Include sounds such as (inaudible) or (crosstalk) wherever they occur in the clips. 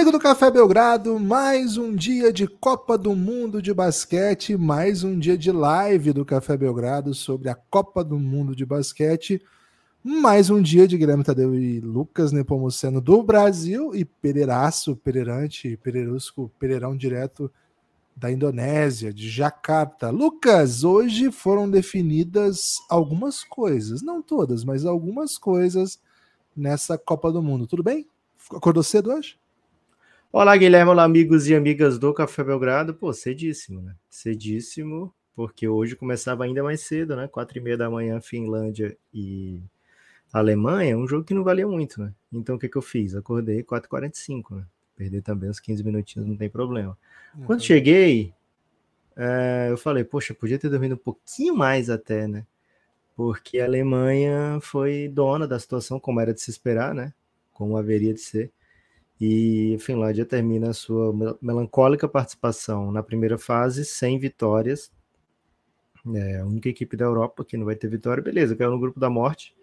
Amigo do Café Belgrado, mais um dia de Copa do Mundo de Basquete, mais um dia de live do Café Belgrado sobre a Copa do Mundo de Basquete, mais um dia de Guilherme Tadeu e Lucas Nepomuceno do Brasil e Pereiraço, Pereirante, Pereirusco, Pereirão direto da Indonésia, de Jakarta. Lucas, hoje foram definidas algumas coisas, não todas, mas algumas coisas nessa Copa do Mundo. Tudo bem? Acordou cedo hoje? Olá, Guilherme, olá, amigos e amigas do Café Belgrado. Pô, cedíssimo, né? Cedíssimo, porque hoje começava ainda mais cedo, né? Quatro e meia da manhã, Finlândia e Alemanha, um jogo que não valia muito, né? Então o que, que eu fiz? Acordei 4h45, né? Perder também uns 15 minutinhos, não tem problema. Uhum. Quando cheguei, é, eu falei, poxa, podia ter dormido um pouquinho mais até, né? Porque a Alemanha foi dona da situação, como era de se esperar, né? como haveria de ser. E a Finlândia termina a sua melancólica participação na primeira fase sem vitórias. É a única equipe da Europa que não vai ter vitória, beleza, caiu no grupo da morte,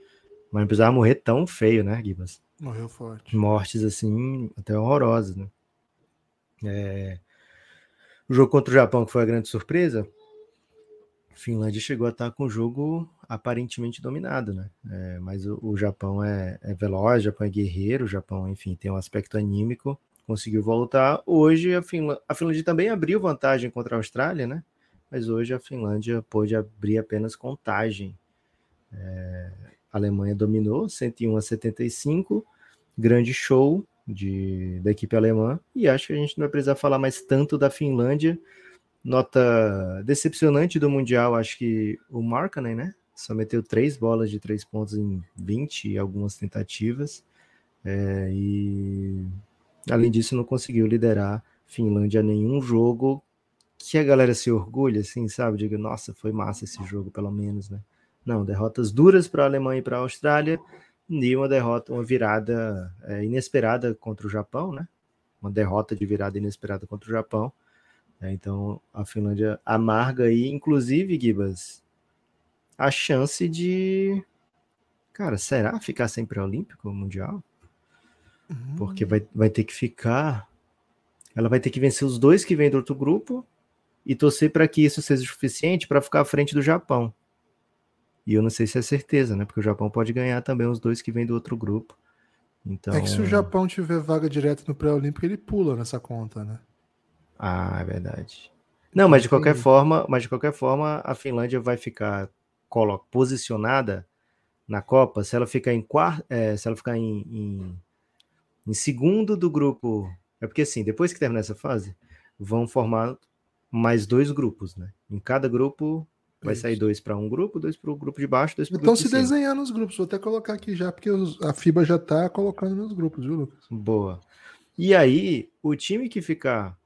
mas não precisava morrer tão feio, né, Gibas? Morreu forte. Mortes assim, até horrorosas, né? É... O jogo contra o Japão, que foi a grande surpresa, Finlândia chegou a estar com o jogo aparentemente dominado, né? É, mas o, o Japão é, é, veloz, o Japão é guerreiro, o Japão, enfim, tem um aspecto anímico, conseguiu voltar. Hoje a, Finlândia, a Finlândia também abriu vantagem contra a Austrália, né? Mas hoje a Finlândia pôde abrir apenas contagem. É, a Alemanha dominou 101 a 75, grande show de, da equipe alemã, e acho que a gente não vai precisar falar mais tanto da Finlândia Nota decepcionante do Mundial, acho que o Markkanen, né? Só meteu três bolas de três pontos em 20 e algumas tentativas. É, e além disso, não conseguiu liderar Finlândia nenhum jogo que a galera se orgulha, assim, sabe? Diga, nossa, foi massa esse jogo, pelo menos, né? Não, derrotas duras para a Alemanha e para a Austrália, e uma derrota, uma virada é, inesperada contra o Japão, né? Uma derrota de virada inesperada contra o Japão. É, então a Finlândia amarga aí, inclusive, Gibas, a chance de. Cara, será ficar sem pré-olímpico mundial? Uhum. Porque vai, vai ter que ficar. Ela vai ter que vencer os dois que vêm do outro grupo e torcer para que isso seja suficiente para ficar à frente do Japão. E eu não sei se é certeza, né? Porque o Japão pode ganhar também os dois que vêm do outro grupo. Então... É que se o Japão tiver vaga direto no pré-olímpico, ele pula nessa conta, né? Ah, é verdade. Não, mas de qualquer forma, mas de qualquer forma, a Finlândia vai ficar posicionada na Copa se ela ficar em quarto, é, se ela ficar em, em, em, segundo do grupo. É porque assim, depois que terminar essa fase, vão formar mais dois grupos, né? Em cada grupo vai Isso. sair dois para um grupo, dois para o grupo de baixo, dois para o grupo de cima. Então se desenhando os grupos, vou até colocar aqui já, porque os, a FIBA já está colocando nos grupos, viu, Lucas? Boa. E aí, o time que ficar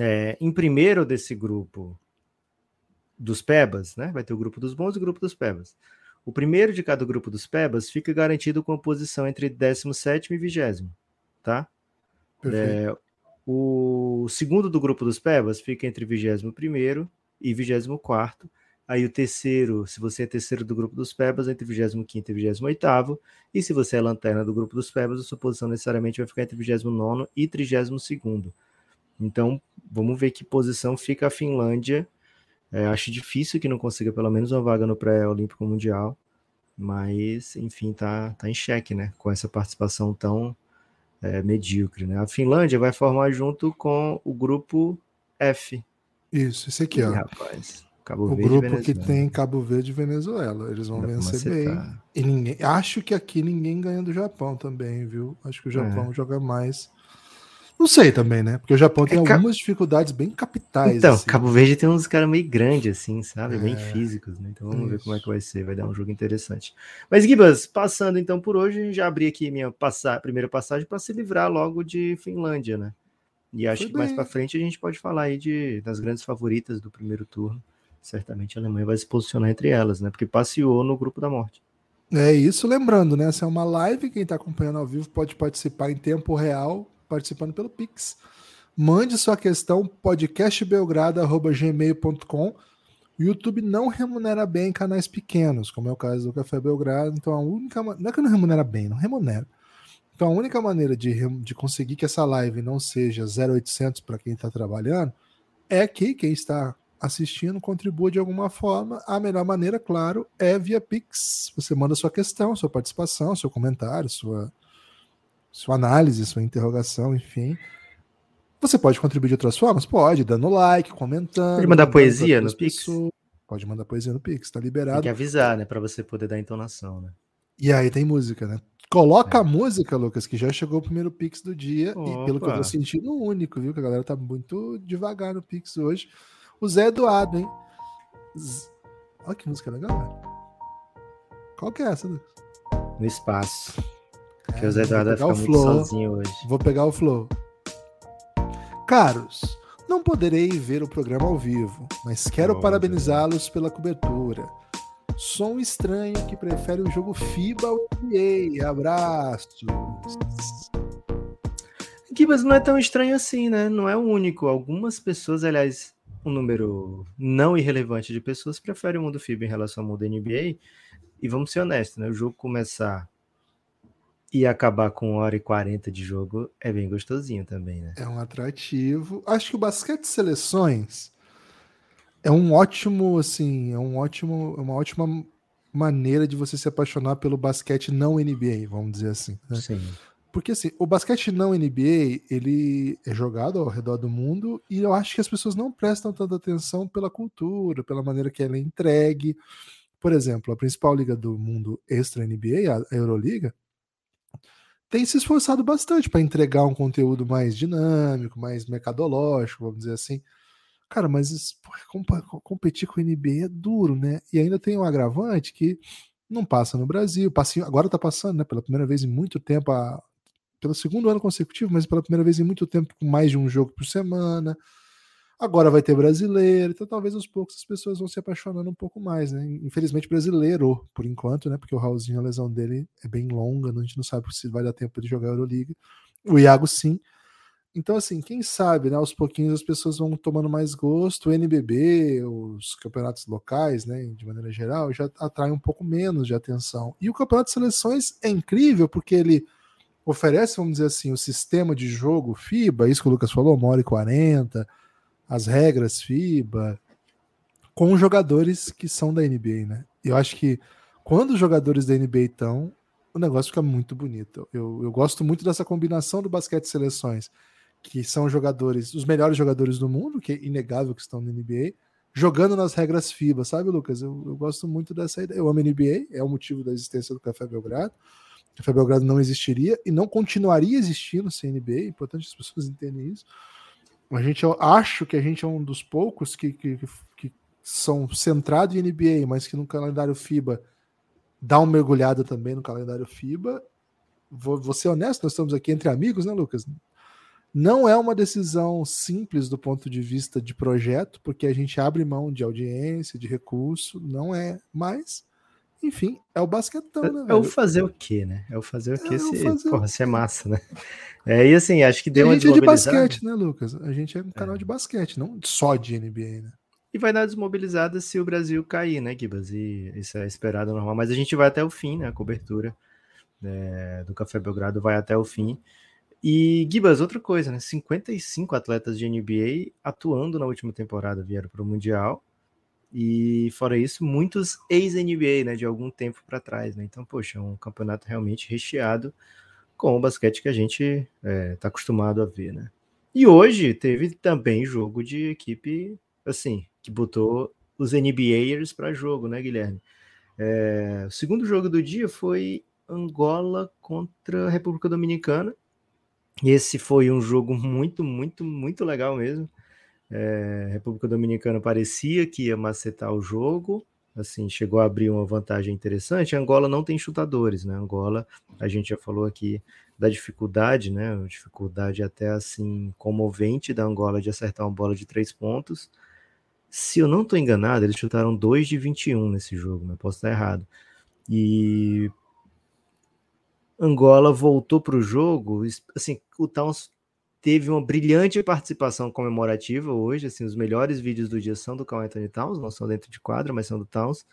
é, em primeiro desse grupo dos Pebas, né? Vai ter o grupo dos bons e o grupo dos Pebas. O primeiro de cada grupo dos Pebas fica garantido com a posição entre 17 e 20, tá? É, o segundo do grupo dos Pebas fica entre 21 e 24. Aí o terceiro, se você é terceiro do grupo dos Pebas, entre 25 e 28. E se você é lanterna do grupo dos Pebas, a sua posição necessariamente vai ficar entre 29 e 32. Então, vamos ver que posição fica a Finlândia. É, acho difícil que não consiga pelo menos uma vaga no pré-olímpico mundial, mas enfim, tá, tá em xeque, né? Com essa participação tão é, medíocre, né? A Finlândia vai formar junto com o grupo F. Isso, esse aqui, ó. rapaz. Cabo o Verde grupo que tem Cabo Verde e Venezuela. Eles vão vencer bem. Tá. E ninguém, acho que aqui ninguém ganha do Japão também, viu? Acho que o Japão é. joga mais não sei também, né? Porque o Japão tem é, algumas dificuldades bem capitais. Então, assim. Cabo Verde tem uns caras meio grandes, assim, sabe? É, bem físicos, né? Então vamos isso. ver como é que vai ser. Vai dar um jogo interessante. Mas, Gibas, passando então por hoje, já abri aqui minha passa primeira passagem para se livrar logo de Finlândia, né? E acho Foi que bem. mais para frente a gente pode falar aí de, das grandes favoritas do primeiro turno. Certamente a Alemanha vai se posicionar entre elas, né? Porque passeou no grupo da morte. É isso, lembrando, né? Essa é uma live, quem está acompanhando ao vivo pode participar em tempo real, participando pelo Pix. Mande sua questão podcastbelgrado.gmail.com. O YouTube não remunera bem canais pequenos, como é o caso do Café Belgrado. Então a única não é que não remunera bem, não remunera. Então a única maneira de, de conseguir que essa live não seja 0800 para quem está trabalhando é que quem está assistindo contribua de alguma forma. A melhor maneira, claro, é via Pix. Você manda sua questão, sua participação, seu comentário, sua, sua análise, sua interrogação, enfim. Você pode contribuir de outras formas? Pode, dando like, comentando. Pode mandar poesia no Pix? Pessoas. Pode mandar poesia no Pix, tá liberado. Tem que avisar, né? Para você poder dar entonação, né? E aí tem música, né? Coloca é. a música, Lucas, que já chegou o primeiro Pix do dia. Opa. E pelo que eu tô sentindo, único, viu? Que a galera tá muito devagar no Pix hoje. O Zé Eduardo, hein? Z... Olha que música legal, velho. Qual que é essa, Lucas? No espaço. Porque é, o Zé Eduardo vai ficar muito flow. sozinho hoje. Vou pegar o flow. Caros, não poderei ver o programa ao vivo, mas quero oh, parabenizá-los pela cobertura. Sou um estranho que prefere o jogo FIBA ao NBA. Abraços. Gibas não é tão estranho assim, né? Não é o único. Algumas pessoas, aliás, um número não irrelevante de pessoas preferem o mundo FIBA em relação ao mundo NBA. E vamos ser honestos, né? O jogo começar e acabar com 1 hora e 40 de jogo é bem gostosinho também, né? É um atrativo. Acho que o basquete seleções é um ótimo, assim, é um ótimo, é uma ótima maneira de você se apaixonar pelo basquete não NBA, vamos dizer assim. Né? Sim. Porque assim, o basquete não NBA, ele é jogado ao redor do mundo e eu acho que as pessoas não prestam tanta atenção pela cultura, pela maneira que ela é entregue. Por exemplo, a principal liga do mundo extra NBA, a Euroliga, tem se esforçado bastante para entregar um conteúdo mais dinâmico, mais mercadológico, vamos dizer assim. Cara, mas competir com o NBA é duro, né? E ainda tem um agravante que não passa no Brasil, passa, agora tá passando, né? Pela primeira vez em muito tempo, a, pelo segundo ano consecutivo, mas pela primeira vez em muito tempo, com mais de um jogo por semana. Agora vai ter brasileiro, então talvez aos poucos as pessoas vão se apaixonando um pouco mais, né? Infelizmente brasileiro, por enquanto, né? Porque o Raulzinho, a lesão dele é bem longa, a gente não sabe se vai dar tempo de jogar a Euroliga. O Iago sim. Então, assim, quem sabe, né? Aos pouquinhos as pessoas vão tomando mais gosto. O NBB, os campeonatos locais, né? De maneira geral, já atraem um pouco menos de atenção. E o campeonato de seleções é incrível porque ele oferece, vamos dizer assim, o sistema de jogo FIBA, isso que o Lucas falou, uma hora e quarenta as regras FIBA, com jogadores que são da NBA, né? Eu acho que quando os jogadores da NBA estão, o negócio fica muito bonito. Eu, eu gosto muito dessa combinação do basquete seleções, que são jogadores, os melhores jogadores do mundo, que é inegável que estão na NBA, jogando nas regras FIBA, sabe, Lucas? Eu, eu gosto muito dessa ideia. Eu amo NBA, é o motivo da existência do Café Belgrado. O Café Belgrado não existiria e não continuaria existindo sem NBA, é importante as pessoas entenderem isso. A gente, eu acho que a gente é um dos poucos que, que, que são centrados em NBA, mas que no calendário FIBA dá uma mergulhada também no calendário FIBA. Vou, vou ser honesto, nós estamos aqui entre amigos, né, Lucas? Não é uma decisão simples do ponto de vista de projeto, porque a gente abre mão de audiência, de recurso, não é, mas enfim, é o basquetão, né? É, é o fazer o quê, né? É o fazer o quê é se, fazer... porra, se é massa, né? (laughs) É, e assim, acho que deu uma A gente é de basquete, né, Lucas? A gente é um canal é. de basquete, não só de NBA, né? E vai dar desmobilizada se o Brasil cair, né, Gibas? E isso é esperado normal. Mas a gente vai até o fim, né? A cobertura é, do Café Belgrado vai até o fim. E, Gibas, outra coisa, né? 55 atletas de NBA atuando na última temporada vieram para o Mundial. E fora isso, muitos ex-NBA, né, de algum tempo para trás, né? Então, poxa, é um campeonato realmente recheado com o basquete que a gente está é, tá acostumado a ver, né? E hoje teve também jogo de equipe, assim, que botou os NBAers para jogo, né, Guilherme? É, o segundo jogo do dia foi Angola contra a República Dominicana. Esse foi um jogo muito, muito, muito legal mesmo. É, República Dominicana parecia que ia macetar o jogo, assim, chegou a abrir uma vantagem interessante. Angola não tem chutadores, né? Angola, a gente já falou aqui da dificuldade, né? A dificuldade até assim comovente da Angola de acertar uma bola de três pontos. Se eu não estou enganado, eles chutaram 2 de 21 nesse jogo, mas posso estar errado. E Angola voltou para o jogo, assim, o Towns teve uma brilhante participação comemorativa hoje, assim, os melhores vídeos do dia são do Carl Anthony Towns, não são dentro de quadra, mas são do Towns.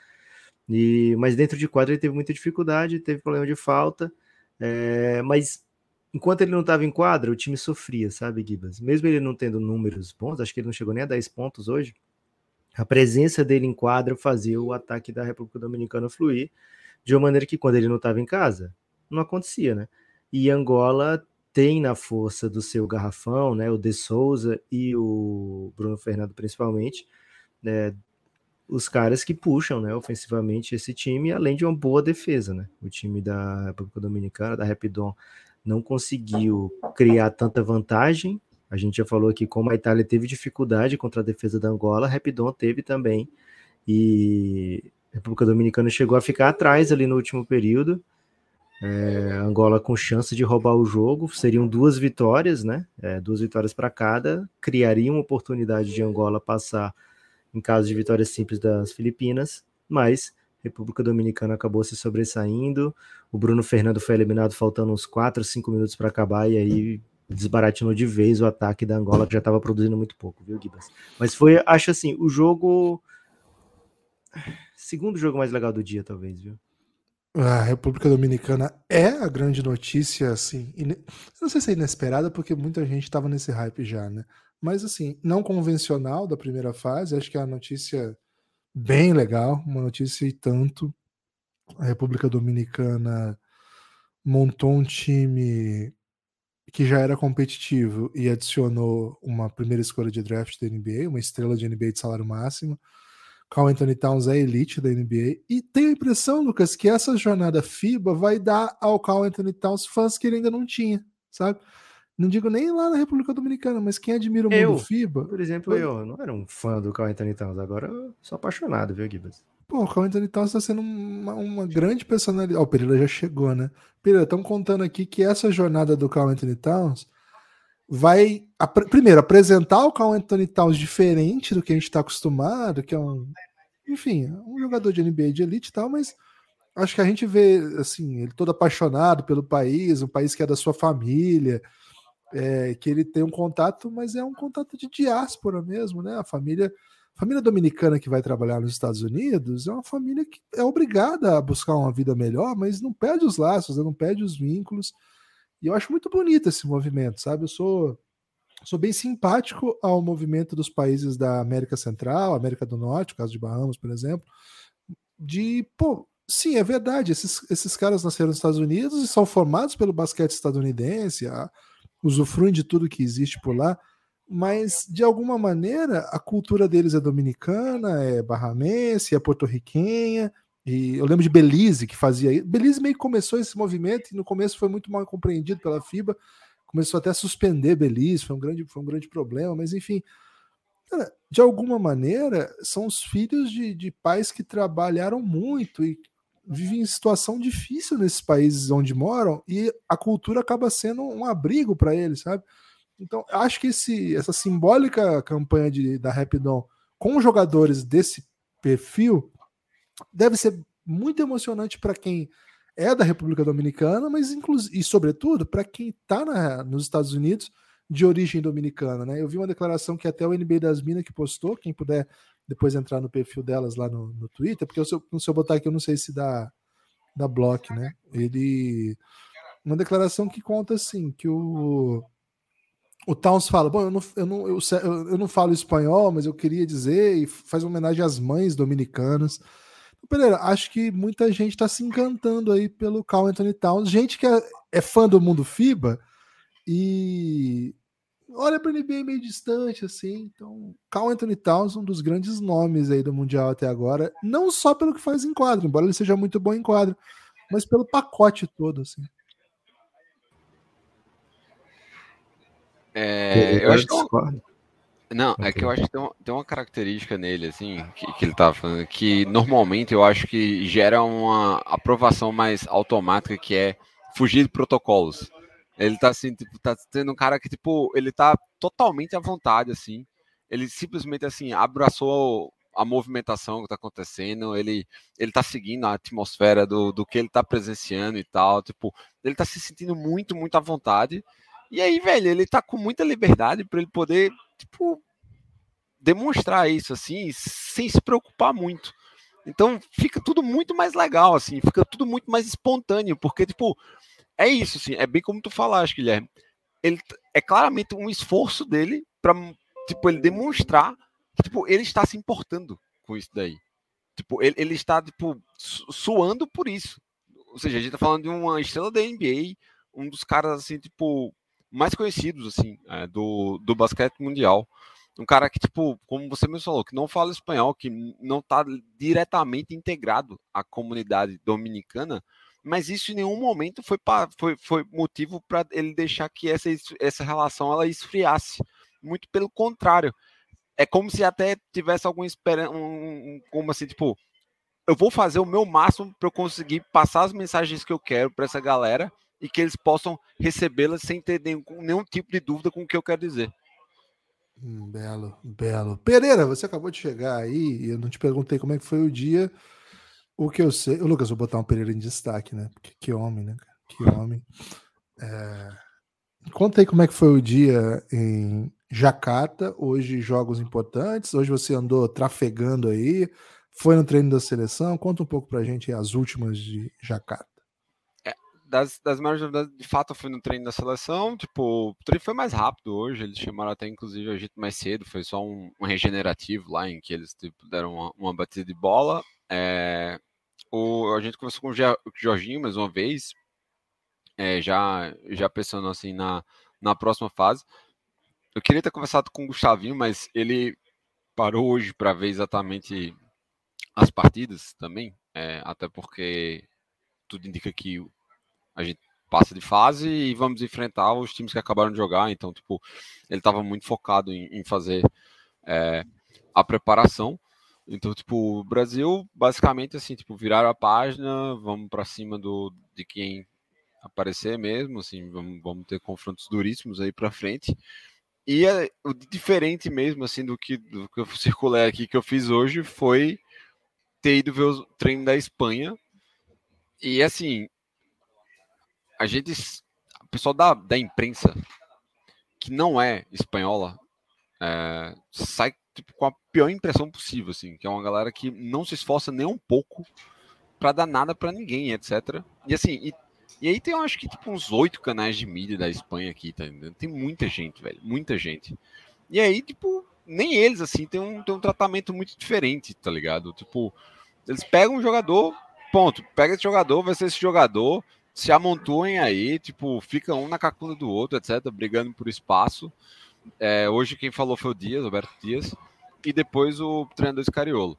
E, mas dentro de quadra ele teve muita dificuldade, teve problema de falta, é, mas enquanto ele não estava em quadra, o time sofria, sabe, Gibas? Mesmo ele não tendo números bons, acho que ele não chegou nem a 10 pontos hoje, a presença dele em quadra fazia o ataque da República Dominicana fluir de uma maneira que quando ele não estava em casa, não acontecia, né? E Angola tem na força do seu garrafão, né, o De Souza e o Bruno Fernando principalmente, né, os caras que puxam, né, ofensivamente esse time, além de uma boa defesa, né? O time da República Dominicana, da Rapidon, não conseguiu criar tanta vantagem. A gente já falou aqui como a Itália teve dificuldade contra a defesa da Angola, a Rapidon teve também. E a República Dominicana chegou a ficar atrás ali no último período. É, Angola com chance de roubar o jogo, seriam duas vitórias, né? É, duas vitórias para cada, criaria uma oportunidade de Angola passar em caso de vitória simples das Filipinas, mas República Dominicana acabou se sobressaindo. O Bruno Fernando foi eliminado faltando uns 4, 5 minutos para acabar, e aí desbaratinou de vez o ataque da Angola, que já estava produzindo muito pouco, viu, Gibas? Mas foi, acho assim, o jogo. Segundo jogo mais legal do dia, talvez, viu? A República Dominicana é a grande notícia, assim. Ine... Não sei se é inesperada, porque muita gente estava nesse hype já, né? Mas, assim, não convencional da primeira fase, acho que é uma notícia bem legal, uma notícia e tanto. A República Dominicana montou um time que já era competitivo e adicionou uma primeira escolha de draft da NBA, uma estrela de NBA de salário máximo Carl Anthony Towns é elite da NBA. E tenho a impressão, Lucas, que essa jornada FIBA vai dar ao Carl Anthony Towns fãs que ele ainda não tinha, sabe? Não digo nem lá na República Dominicana, mas quem admira o eu, mundo FIBA. Por exemplo, eu, eu não era um fã do Carl Anthony Towns, agora eu sou apaixonado, viu, Gibbs? Pô, o Carl Anthony Towns está sendo uma, uma, grande personalidade. Ó, oh, o Pereira já chegou, né? Pereira, estamos contando aqui que essa jornada do Carl Anthony Towns vai, primeiro, apresentar o Carl Anthony Towns diferente do que a gente está acostumado, que é um, enfim, um jogador de NBA de elite e tal, mas acho que a gente vê, assim, ele todo apaixonado pelo país, um país que é da sua família, é, que ele tem um contato, mas é um contato de diáspora mesmo, né? A família, a família dominicana que vai trabalhar nos Estados Unidos é uma família que é obrigada a buscar uma vida melhor, mas não perde os laços, né? não perde os vínculos. E eu acho muito bonito esse movimento, sabe? Eu sou sou bem simpático ao movimento dos países da América Central, América do Norte, o caso de Bahamas, por exemplo, de, pô, sim, é verdade, esses, esses caras nasceram nos Estados Unidos e são formados pelo basquete estadunidense, a, usufruem de tudo que existe por lá, mas de alguma maneira a cultura deles é dominicana, é barramense, é porto-riquenha, e eu lembro de Belize que fazia isso. Belize meio que começou esse movimento e no começo foi muito mal compreendido pela FIBA, começou até a suspender Belize, foi um grande, foi um grande problema, mas enfim. Cara, de alguma maneira, são os filhos de, de pais que trabalharam muito e vivem em situação difícil nesses países onde moram e a cultura acaba sendo um abrigo para eles, sabe? Então, acho que esse, essa simbólica campanha de, da Rapidon com jogadores desse perfil deve ser muito emocionante para quem é da República Dominicana, mas inclusive e sobretudo para quem está nos Estados Unidos de origem dominicana, né? Eu vi uma declaração que até o NBA das Minas que postou, quem puder depois entrar no perfil delas lá no, no Twitter, porque se eu, se eu botar aqui eu não sei se dá da block, né? Ele uma declaração que conta assim que o o Towns fala, bom, eu não, eu, não, eu, eu não falo espanhol, mas eu queria dizer, e faz uma homenagem às mães dominicanas. Pereira, acho que muita gente está se encantando aí pelo Carl Anthony Towns, gente que é, é fã do mundo FIBA e olha para ele bem meio distante, assim. Então, Carl Anthony Towns, um dos grandes nomes aí do Mundial até agora, não só pelo que faz em quadro, embora ele seja muito bom em quadro, mas pelo pacote todo, assim. É, eu acho que não, é que eu acho que tem uma, tem uma característica nele, assim, que, que ele tava falando, que normalmente eu acho que gera uma aprovação mais automática, que é fugir de protocolos. Ele tá assim, tipo, tá tendo um cara que, tipo, ele tá totalmente à vontade, assim. Ele simplesmente, assim, abraçou a movimentação que está acontecendo, ele ele tá seguindo a atmosfera do, do que ele está presenciando e tal, tipo, ele está se sentindo muito, muito à vontade. E aí, velho, ele está com muita liberdade para ele poder, tipo, demonstrar isso assim, sem se preocupar muito. Então, fica tudo muito mais legal assim, fica tudo muito mais espontâneo, porque tipo, é isso assim, é bem como tu falaste, Guilherme. Ele é claramente um esforço dele para tipo ele demonstrar tipo, ele está se importando com isso daí. Tipo, ele, ele está, tipo, suando por isso. Ou seja, a gente está falando de uma estrela da NBA, um dos caras, assim, tipo, mais conhecidos, assim, é, do, do basquete mundial. Um cara que, tipo, como você mesmo falou, que não fala espanhol, que não está diretamente integrado à comunidade dominicana, mas isso em nenhum momento foi, pra, foi, foi motivo para ele deixar que essa, essa relação ela esfriasse. Muito pelo contrário, é como se até tivesse alguma esperança, um, como assim, tipo, eu vou fazer o meu máximo para eu conseguir passar as mensagens que eu quero para essa galera e que eles possam recebê-las sem ter nenhum, nenhum, tipo de dúvida com o que eu quero dizer. Hum, belo, belo. Pereira, você acabou de chegar aí e eu não te perguntei como é que foi o dia. O que eu sei. O Lucas, vou botar um Pereira em destaque, né? Porque que homem, né? Que homem. É... Conta aí como é que foi o dia em Jacarta, hoje jogos importantes, hoje você andou trafegando aí, foi no treino da seleção, conta um pouco pra gente as últimas de Jacarta. Das, das maiores novidades, de fato, fui no treino da seleção, tipo, o treino foi mais rápido hoje, eles chamaram até inclusive a gente mais cedo, foi só um, um regenerativo lá, em que eles tipo, deram uma, uma batida de bola, é, o, a gente conversou com o Jorginho mais uma vez, é, já, já pensando assim na, na próxima fase, eu queria ter conversado com o Gustavinho, mas ele parou hoje para ver exatamente as partidas também, é, até porque tudo indica que a gente passa de fase e vamos enfrentar os times que acabaram de jogar. Então, tipo, ele estava muito focado em, em fazer é, a preparação. Então, tipo, o Brasil, basicamente, assim, tipo, viraram a página, vamos para cima do, de quem aparecer mesmo, assim, vamos, vamos ter confrontos duríssimos aí para frente. E é, o diferente mesmo, assim, do que, do que eu circulei aqui, que eu fiz hoje, foi ter ido ver o treino da Espanha. E, assim, a gente, o pessoal da, da imprensa, que não é espanhola, é, sai tipo, com a pior impressão possível, assim, que é uma galera que não se esforça nem um pouco para dar nada para ninguém, etc. E, assim, e e aí tem, eu acho que, tipo, uns oito canais de mídia da Espanha aqui, tá entendendo? Tem muita gente, velho, muita gente. E aí, tipo, nem eles, assim, tem um, tem um tratamento muito diferente, tá ligado? Tipo, eles pegam um jogador, ponto, pega esse jogador, vai ser esse jogador, se amontoem aí, tipo, fica um na cacunda do outro, etc., brigando por espaço. É, hoje quem falou foi o Dias, Roberto Dias, e depois o treinador Scariolo.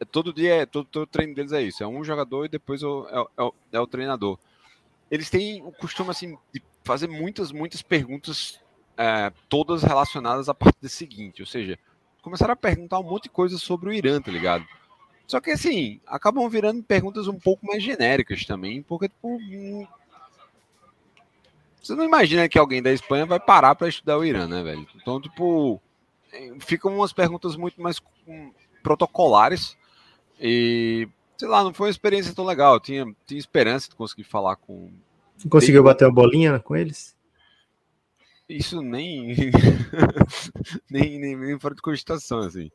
É, todo dia, é, todo, todo treino deles é isso, é um jogador e depois o, é, é, é o treinador eles têm o costume assim de fazer muitas, muitas perguntas, é, todas relacionadas à partida seguinte. Ou seja, começaram a perguntar um monte de coisa sobre o Irã, tá ligado? Só que assim, acabam virando perguntas um pouco mais genéricas também, porque tipo, hum, você não imagina que alguém da Espanha vai parar para estudar o Irã, né, velho? Então, tipo, ficam umas perguntas muito mais protocolares e sei lá, não foi uma experiência tão legal. Eu tinha, tinha esperança de conseguir falar com. Conseguiu bater uma bolinha com eles? Isso nem. (laughs) nem, nem, nem fora de cogitação, assim.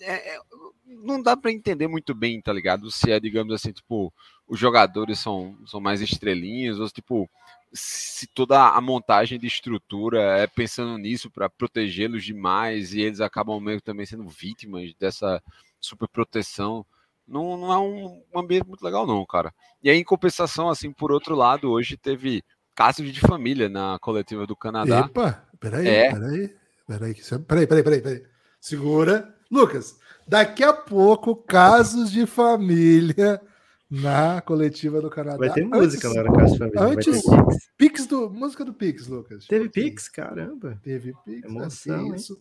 É, é, não dá para entender muito bem, tá ligado? Se é, digamos assim, tipo, os jogadores são, são mais estrelinhas, ou tipo, se toda a montagem de estrutura é pensando nisso para protegê-los demais e eles acabam meio também sendo vítimas dessa super proteção não, não é um ambiente muito legal, não, cara. E aí, em compensação, assim, por outro lado, hoje teve casos de família na coletiva do Canadá. Epa, peraí, é. peraí, peraí, peraí, peraí, peraí, peraí. Segura. Lucas, daqui a pouco, casos de família na coletiva do Canadá. Vai ter música lá na Casa de Família. Antes, Pix. Pix do, música do Pix, Lucas. Teve Pix? Caramba. Teve Pix. Emoção, assim, isso.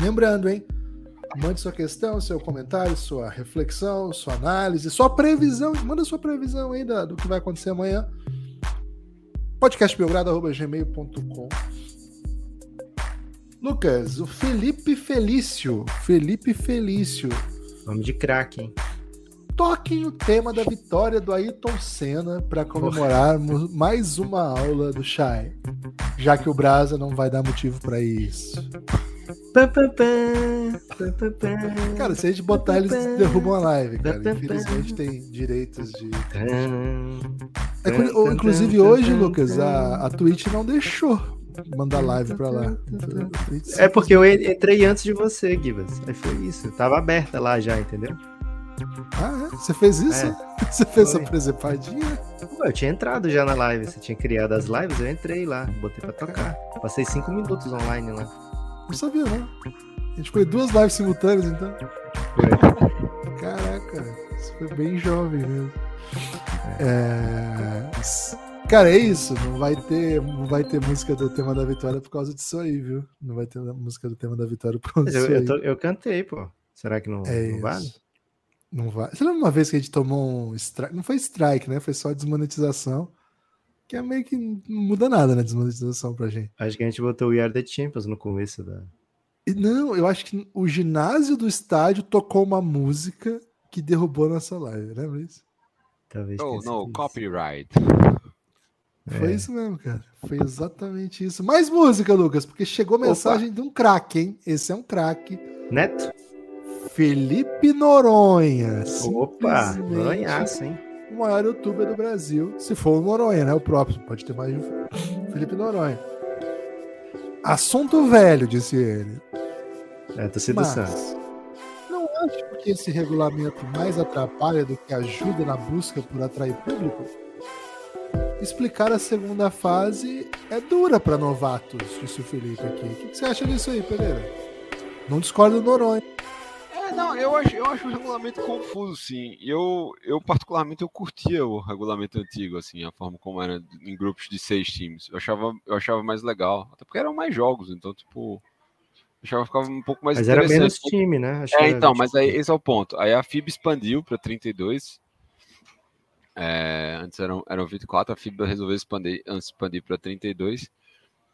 Lembrando, hein? Mande sua questão, seu comentário, sua reflexão, sua análise, sua previsão. Manda sua previsão aí do que vai acontecer amanhã. podcastbelgrado.gmail.com Lucas, o Felipe Felício. Felipe Felício. Nome de craque, hein? Toquem o tema da vitória do Ayrton Senna para comemorarmos mais uma aula do Shai, já que o Brasa não vai dar motivo para isso. Cara, se a gente botar eles derrubam a live, cara. Infelizmente tem direitos de. É, inclusive hoje, Lucas, a, a Twitch não deixou mandar live pra lá. É porque eu entrei antes de você, Gibas. Aí foi isso. Tava aberta lá já, entendeu? Ah, é? Você fez isso? É. (laughs) Você fez foi. essa presepadinha? Eu tinha entrado já na live. Você tinha criado as lives, eu entrei lá, botei pra tocar. Passei cinco minutos online lá. Não sabia, não. A gente foi duas lives simultâneas, então. Foi. Caraca, isso foi bem jovem mesmo. É... Cara, é isso. Não vai ter, não vai ter música do tema da vitória por causa disso aí, viu? Não vai ter música do tema da vitória por causa disso eu, aí. Eu, eu, cantei, pô. Será que não, é não vale? Não vai. Você lembra uma vez que a gente tomou um strike? Não foi strike, né? Foi só desmonetização. Que é meio que não muda nada, né? Desmonetização pra gente. Acho que a gente botou o We Are the Champions no começo da. Não, eu acho que o ginásio do estádio tocou uma música que derrubou nossa live, lembra isso? Talvez. Oh, não, copyright. Foi é. isso mesmo, cara. Foi exatamente isso. Mais música, Lucas, porque chegou mensagem Opa. de um craque, hein? Esse é um craque. Neto? Felipe Noronha. Opa, Noronhaço, hein? O maior youtuber do Brasil. Se for o Noronha, né? O próprio. Pode ter mais de um. Felipe Noronha. Assunto velho, disse ele. É, torcida Mas, Santos. Não acho que esse regulamento mais atrapalha do que ajuda na busca por atrair público? Explicar a segunda fase é dura para novatos, disse o Felipe aqui. O que você acha disso aí, Pereira? Não discorda do Noronha. É, não, eu acho, eu acho o regulamento confuso, sim. Eu, eu particularmente, eu curtia o regulamento antigo, assim, a forma como era em grupos de seis times. Eu achava, eu achava mais legal, até porque eram mais jogos, então, tipo, eu achava que ficava um pouco mais Mas era menos time, né? Acho é, então, mas aí esse é o ponto. Aí a FIB expandiu para 32, é, antes eram, eram 24, a FIBA resolveu expandir, expandir para 32.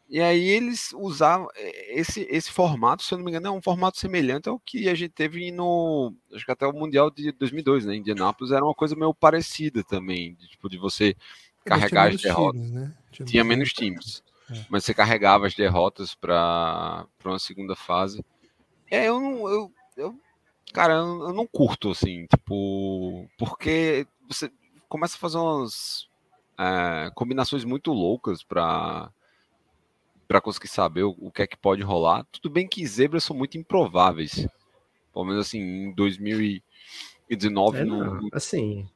E aí eles usavam é, esse, esse formato, se eu não me engano, é um formato semelhante ao que a gente teve no. Acho que até o Mundial de 2002, né? Indianápolis era uma coisa meio parecida também, de, tipo, de você carregar as derrotas. Times, né? Tinha, tinha menos times. É. Mas você carregava as derrotas para uma segunda fase. É, eu não. Eu, eu, cara, eu, eu não curto, assim, tipo. Porque você começa a fazer umas é, combinações muito loucas para para conseguir saber o, o, que é que pode rolar. Tudo bem que zebras são muito improváveis. Pelo menos assim, em 2019 é, não, não... assim,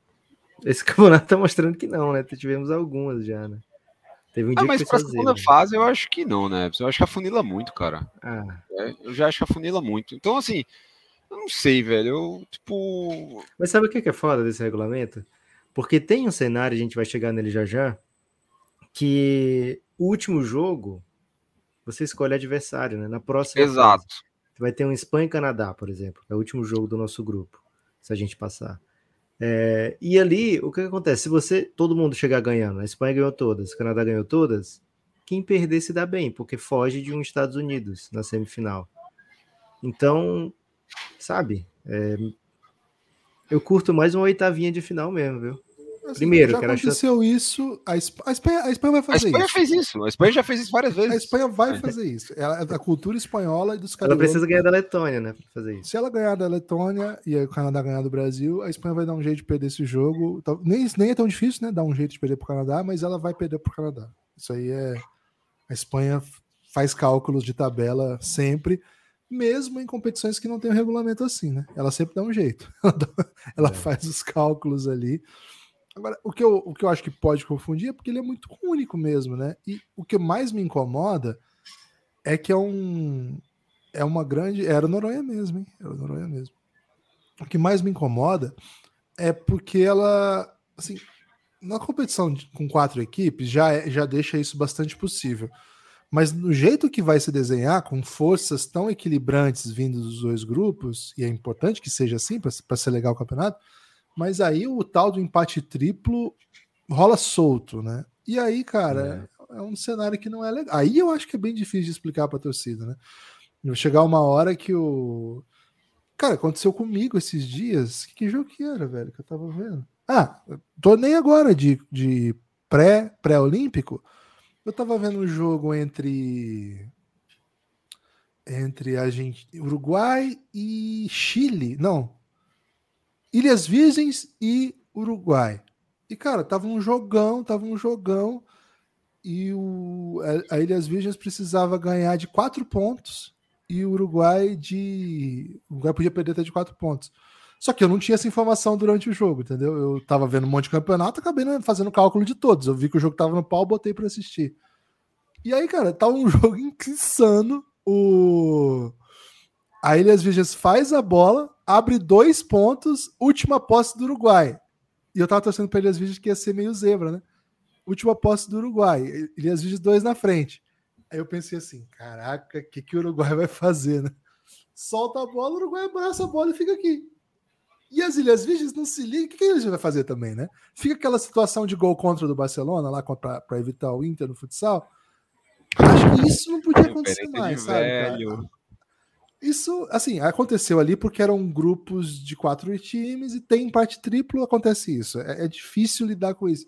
esse (laughs) campeonato tá mostrando que não, né? Tivemos algumas já, né? Teve um ah, mas para a segunda fase eu acho que não, né? Eu acho que afunila muito, cara. Ah. É, eu já acho que afunila muito. Então, assim, eu não sei, velho. Eu, tipo. Mas sabe o que é foda desse regulamento? Porque tem um cenário, a gente vai chegar nele já já, que o último jogo você escolhe adversário, né? Na próxima. Exato. Fase, vai ter um Espanha e Canadá, por exemplo, é o último jogo do nosso grupo, se a gente passar. É, e ali, o que, acontece? Se você, todo mundo chegar ganhando, a Espanha ganhou todas, o Canadá ganhou todas, quem perder se dá bem, porque foge de um Estados Unidos na semifinal. Então, sabe, é, eu curto mais uma oitavinha de final mesmo, viu? Assim, Primeiro, já aconteceu achar... isso. A Espanha, a, Espanha, a Espanha, vai fazer isso. A Espanha isso. fez isso. A Espanha já fez isso várias vezes. A Espanha vai fazer isso. Ela é da cultura espanhola e dos caras. Ela precisa ganhar da Letônia, né? Pra fazer isso. Se ela ganhar da Letônia e o Canadá ganhar do Brasil, a Espanha vai dar um jeito de perder esse jogo. Nem, nem é tão difícil, né? Dar um jeito de perder pro Canadá, mas ela vai perder pro Canadá. Isso aí é. A Espanha faz cálculos de tabela sempre mesmo em competições que não tem um regulamento assim, né? Ela sempre dá um jeito. (laughs) Ela, é. faz os cálculos ali. Agora, o que, eu, o que eu acho que pode confundir é porque ele é muito único mesmo, né? E o que mais me incomoda é que é um. É uma grande. Era Noronha mesmo, hein? Era Noronha mesmo. O que mais me incomoda é porque ela. Assim, na competição com quatro equipes já, é, já deixa isso bastante possível. Mas no jeito que vai se desenhar, com forças tão equilibrantes vindo dos dois grupos, e é importante que seja assim para ser legal o campeonato, mas aí o tal do empate triplo rola solto, né? E aí, cara, é um cenário que não é legal. Aí eu acho que é bem difícil de explicar para a torcida, né? Chegar uma hora que o. Cara, aconteceu comigo esses dias. Que jogo que era, velho, que eu tava vendo? Ah, torneio agora de, de pré, pré-olímpico. Eu tava vendo um jogo entre entre a gente, Uruguai e Chile, não, Ilhas Virgens e Uruguai. E cara, tava um jogão, tava um jogão e o, a Ilhas Virgens precisava ganhar de quatro pontos e o Uruguai de o Uruguai podia perder até de quatro pontos. Só que eu não tinha essa informação durante o jogo, entendeu? Eu tava vendo um monte de campeonato, acabei fazendo cálculo de todos. Eu vi que o jogo tava no pau, botei para assistir. E aí, cara, tá um (laughs) jogo insano o a Ilhas Virgens faz a bola, abre dois pontos, última posse do Uruguai. E eu tava torcendo para Ilhas Virgens que ia ser meio zebra, né? Última posse do Uruguai. Ilhas Virgens dois na frente. Aí eu pensei assim, caraca, o que, que o Uruguai vai fazer, né? Solta a bola, o Uruguai abraça a bola e fica aqui. E as Ilhas Virgens não se ligam, o que, que a Ilhas vai fazer também, né? Fica aquela situação de gol contra do Barcelona, lá para evitar o Inter no futsal. Acho que isso não podia acontecer mais, sabe? Cara? Isso, assim, aconteceu ali porque eram grupos de quatro times e tem empate triplo, acontece isso. É, é difícil lidar com isso.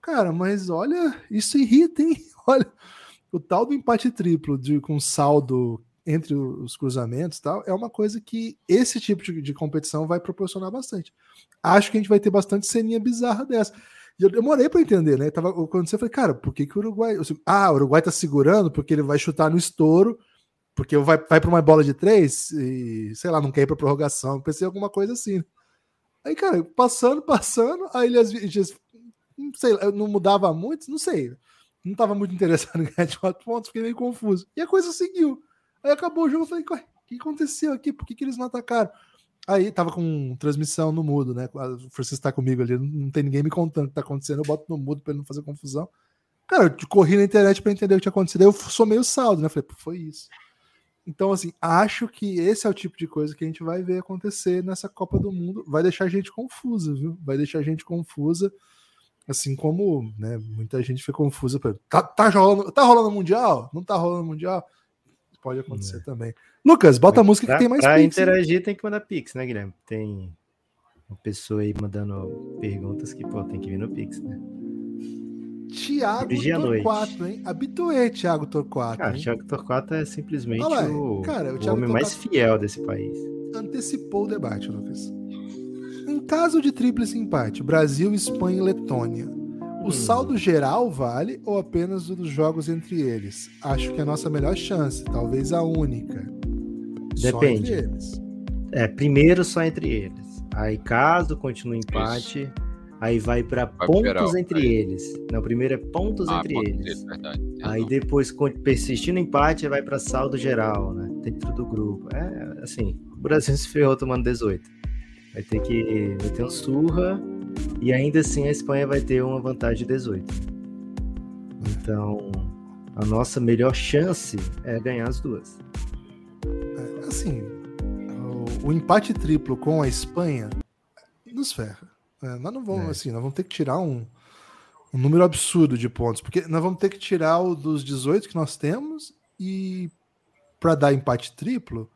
Cara, mas olha, isso irrita, hein? (laughs) Olha, o tal do empate triplo de, com saldo entre os cruzamentos tal, é uma coisa que esse tipo de, de competição vai proporcionar bastante. Acho que a gente vai ter bastante ceninha bizarra dessa. E eu demorei para entender, né? Tava, quando você falei, cara, por que, que o Uruguai. Ah, o Uruguai tá segurando porque ele vai chutar no estouro, porque vai, vai para uma bola de três e, sei lá, não quer ir pra prorrogação. Pensei alguma coisa assim. Aí, cara, passando, passando, aí ele às vezes, não sei, não mudava muito, não sei. Não tava muito interessado em ganhar de quatro pontos, fiquei meio confuso. E a coisa seguiu. Aí acabou o jogo, eu falei, o que aconteceu aqui? Por que, que eles não atacaram? Aí tava com transmissão no mudo, né? O Francisco está comigo ali, não tem ninguém me contando o que tá acontecendo, eu boto no mudo para ele não fazer confusão. Cara, eu corri na internet para entender o que tinha acontecido. Aí eu sou meio saldo, né? Falei, foi isso. Então, assim, acho que esse é o tipo de coisa que a gente vai ver acontecer nessa Copa do Mundo. Vai deixar a gente confusa, viu? Vai deixar a gente confusa. Assim como né, muita gente foi confusa. Tá, tá, rolando, tá rolando Mundial? Não tá rolando Mundial? Pode acontecer é. também. Lucas, bota a música que tem mais pra pix. Pra interagir tem que mandar pix, né, Guilherme? Tem uma pessoa aí mandando perguntas que, pô, tem que vir no pix, né? Tiago Torquato, hein? Habituê, Tiago Torquato. Cara, Tiago Torquato é simplesmente o, cara, o, o homem mais fiel desse país. Antecipou o debate, Lucas. Em caso de tríplice empate, Brasil, Espanha e Letônia, o hum. saldo geral vale ou apenas o dos jogos entre eles? Acho que é a nossa melhor chance, talvez a única. Depende. É, primeiro só entre eles. Aí, caso continue empate, Isso. aí vai para pontos geral, entre aí. eles. Não, primeiro é pontos ah, entre eles. verdade. aí não. depois, persistindo empate, vai para saldo geral, né? Dentro do grupo. É assim, o Brasil (laughs) se ferrou tomando 18. Vai ter que ter um surra e ainda assim a Espanha vai ter uma vantagem de 18. Então, a nossa melhor chance é ganhar as duas assim, o, o, empate triplo com a Espanha nos ferra. É, nós não vamos, é. assim, nós vamos ter que tirar um, um número absurdo de pontos, porque nós vamos ter que tirar o dos 18 que nós temos e para dar empate triplo,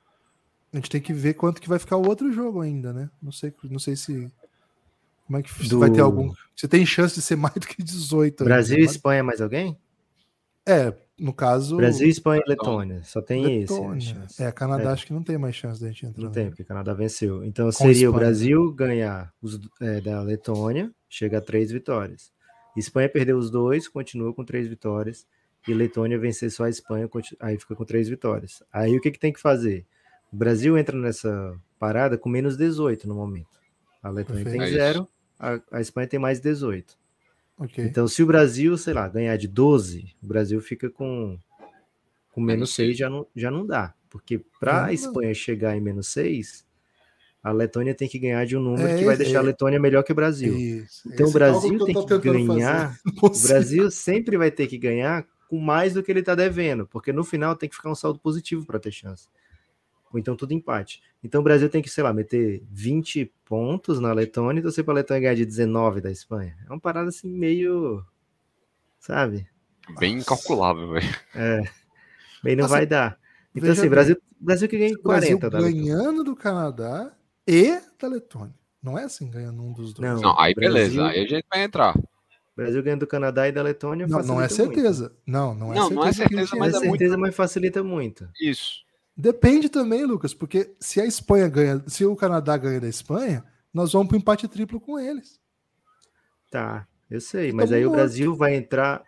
a gente tem que ver quanto que vai ficar o outro jogo ainda, né? Não sei, não sei se como é que Do... vai ter algum. Você tem chance de ser (laughs) mais do que 18. Brasil e Espanha mais alguém? É, no caso. Brasil, Espanha e Letônia. Só tem Letônia. esse. É, Canadá é. acho que não tem mais chance da gente entrar. Não tem, porque Canadá venceu. Então Com seria Espanha. o Brasil ganhar os, é, da Letônia, chega a três vitórias. Espanha perdeu os dois, continua com três vitórias. E Letônia vencer só a Espanha, aí fica com três vitórias. Aí o que, que tem que fazer? O Brasil entra nessa parada com menos 18 no momento. A Letônia Perfeito. tem zero, a, a Espanha tem mais 18. Okay. Então, se o Brasil, sei lá, ganhar de 12, o Brasil fica com, com menos 6, já não, já não dá. Porque para a Espanha chegar em menos 6, a Letônia tem que ganhar de um número é, que vai deixar é, a Letônia melhor que o Brasil. Isso, então, o Brasil tem que ganhar. (laughs) O Brasil sempre vai ter que ganhar com mais do que ele está devendo, porque no final tem que ficar um saldo positivo para ter chance ou então tudo empate. Então o Brasil tem que, sei lá, meter 20 pontos na Letônia e torcer para a Letônia ganhar de 19 da Espanha. É uma parada assim meio. Sabe? Bem incalculável, velho. É. Bem, não assim, vai dar. Então, assim, Brasil, Brasil que ganha 40. Brasil ganhando do Canadá e da Letônia. Não é assim ganhando um dos dois. Não, não aí Brasil, beleza, aí a gente vai entrar. Brasil ganhando do Canadá e da Letônia. Não, não é certeza. Muito. Não, não é não, certeza. Não é certeza, mas é, é certeza, muito... mas facilita muito. Isso. Depende também, Lucas, porque se a Espanha ganha, se o Canadá ganha da Espanha, nós vamos para o empate triplo com eles. Tá, eu sei, mas aí o Brasil vai entrar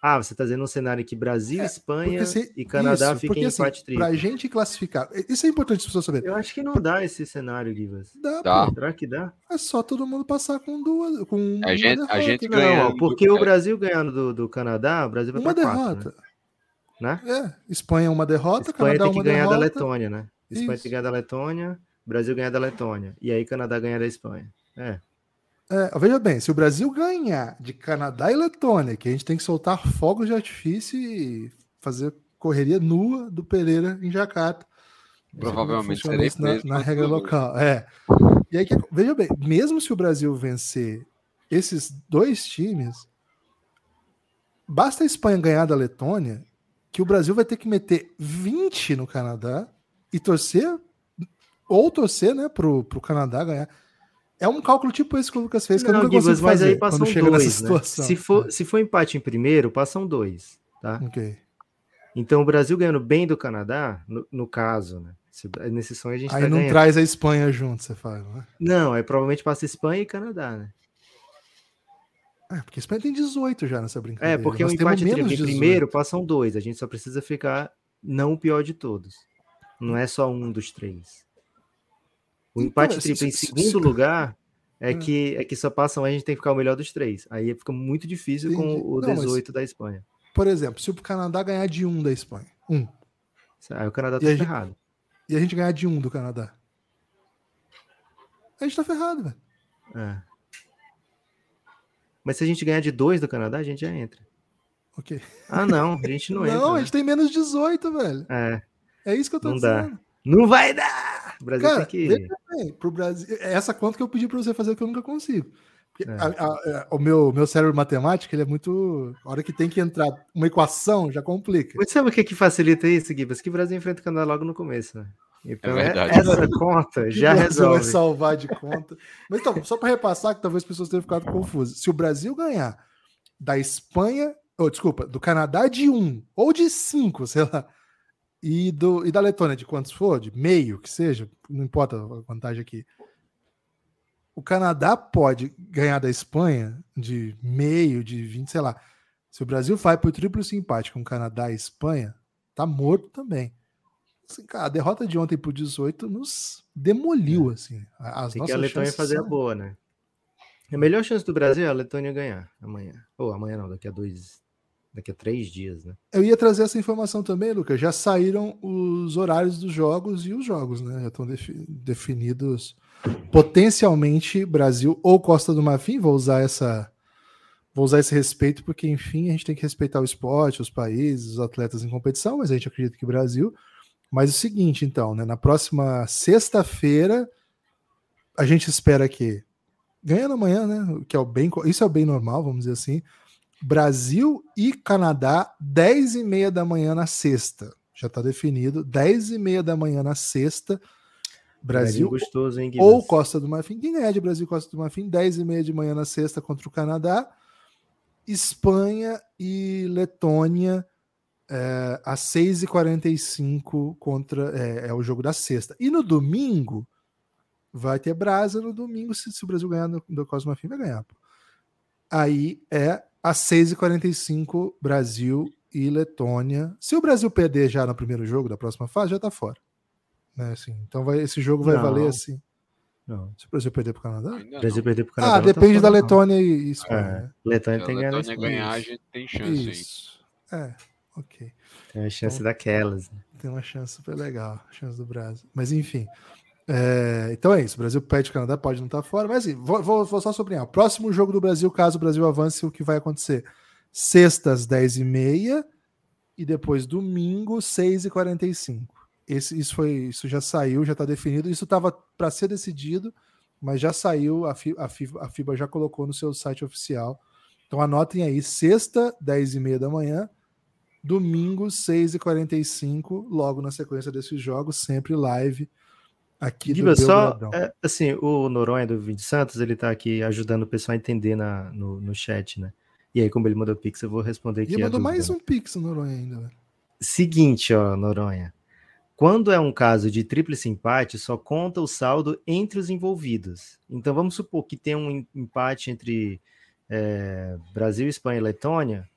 ah, você está dizendo um cenário que Brasil, é, Espanha se, e Canadá isso, fiquem em assim, empate triplo. Para a gente classificar, isso é importante as pessoas saberem. Eu acho que não dá esse cenário, Givas. Dá, dá. Será que dá? É só todo mundo passar com duas. Com a gente, a gente ganha. Não, porque o Brasil ganhando do, do Canadá, o Brasil vai uma derrota. Quatro, né? Né? É, Espanha uma derrota, Espanha Canadá tem que uma ganhar derrota. da Letônia, né? Espanha isso. tem que ganhar da Letônia, Brasil ganhar da Letônia. E aí Canadá ganha da Espanha. É. É, veja bem, se o Brasil ganhar de Canadá e Letônia, que a gente tem que soltar fogos de artifício e fazer correria nua do Pereira em Jacarta. Provavelmente serei na, na regra local. É. E aí, veja bem, mesmo se o Brasil vencer esses dois times, basta a Espanha ganhar da Letônia, que o Brasil vai ter que meter 20 no Canadá e torcer, ou torcer, né, pro, pro Canadá ganhar. É um cálculo tipo esse que o Lucas fez, que não, eu nunca consigo mas fazer aí passam dois, né? Se for, é. se for empate em primeiro, passam dois, tá? Ok. Então o Brasil ganhando bem do Canadá, no, no caso, né? Se, nesse sonho a gente Aí tá não ganhando. traz a Espanha junto, você fala, né? Não, aí provavelmente passa Espanha e Canadá, né? É, porque a Espanha tem 18 já nessa brincadeira. É, porque o empate em primeiro passam dois, a gente só precisa ficar não o pior de todos. Não é só um dos três. O então, empate então, triplo em segundo se, lugar (laughs) é, hum. que, é que só passam a gente tem que ficar o melhor dos três. Aí fica muito difícil Entendi. com o Não, 18 mas, da Espanha. Por exemplo, se o Canadá ganhar de um da Espanha, um. Aí o Canadá tá ferrado. e a gente ganhar de um do Canadá. A gente tá ferrado, velho. É. Mas se a gente ganhar de dois do Canadá, a gente já entra. Ok. Ah, não, a gente não, (laughs) não entra. Não, a gente né? tem menos 18, velho. É. É isso que eu tô não dizendo. Dá. Não vai dar! O Brasil Cara, tem que. Bem, pro Brasil, é essa conta que eu pedi para você fazer que eu nunca consigo. É. A, a, a, o meu, meu cérebro matemático ele é muito. A hora que tem que entrar uma equação já complica. Mas sabe o que, que facilita isso, Gibas? Que o Brasil enfrenta o Canadá logo no começo, né? Então, é essa conta já resolve. vai salvar de conta. Mas então, só para repassar, que talvez as pessoas tenham ficado confusas. Se o Brasil ganhar da Espanha, ou desculpa, do Canadá de um ou de cinco, sei lá, e, do, e da Letônia, de quantos for, de meio que seja, não importa a vantagem aqui. O Canadá pode ganhar da Espanha de meio, de 20, sei lá. Se o Brasil vai para o triplo simpático com Canadá e Espanha, tá morto também. Assim, cara, a derrota de ontem pro 18 nos demoliu, é. assim. As Tem que a Letônia fazer são... a boa, né? A melhor chance do Brasil é a Letônia ganhar amanhã. Ou amanhã não, daqui a dois, daqui a três dias, né? Eu ia trazer essa informação também, Lucas. Já saíram os horários dos jogos e os jogos, né? Já estão defi definidos potencialmente Brasil ou Costa do Marfim. Vou usar essa. Vou usar esse respeito, porque, enfim, a gente tem que respeitar o esporte, os países, os atletas em competição, mas a gente acredita que Brasil. Mas é o seguinte, então, né? Na próxima sexta-feira, a gente espera que ganhando amanhã, né? Que é o bem, isso é o bem normal, vamos dizer assim. Brasil e Canadá, 10 e meia da manhã na sexta. Já está definido, 10 e meia da manhã na sexta. Brasil gostoso, hein, ou Costa do Marfim. Quem ganhar de Brasil e Costa do Marfim, 10 e meia de manhã na sexta contra o Canadá. Espanha e Letônia é, às 6h45 contra. É, é, o jogo da sexta. E no domingo, vai ter brasa no domingo. Se, se o Brasil ganhar do, do Costa do Marfim, vai ganhar. Aí é às 6h45, Brasil e Letônia. Se o Brasil perder já no primeiro jogo da próxima fase, já tá fora. Né, assim, então vai, esse jogo vai não. valer assim. Não. Se o Brasil perder pro Canadá? O Brasil perder pro Canadá. Ah, depende tá da Letônia e Espanha. É. Né? Letônia tem que ganhar. Letônia ganhar, a gente tem chance. Isso. É, ok. Tem uma chance então, daquelas. Né? Tem uma chance super legal, chance do Brasil. Mas enfim. É, então é isso. O Brasil pede o Canadá, pode não estar fora, mas assim, vou, vou, vou só sublinhar. O próximo jogo do Brasil, caso o Brasil avance, o que vai acontecer? Sextas, 10h30 e depois domingo, 6h45. Esse, isso, foi, isso já saiu, já está definido. Isso estava para ser decidido, mas já saiu. A FIBA, a FIBA já colocou no seu site oficial Então anotem aí, sexta, 10 e meia da manhã, domingo, 6 e 45 logo na sequência desses jogos, sempre live aqui do só, é, assim, o Noronha do Vinte Santos, ele tá aqui ajudando o pessoal a entender na, no, no chat, né? E aí, como ele mandou Pix, eu vou responder aqui. E mandou mais um Pix, Noronha, ainda, velho. Seguinte, ó, Noronha. Quando é um caso de tríplice empate, só conta o saldo entre os envolvidos. Então vamos supor que tem um empate entre é, Brasil, Espanha e Letônia.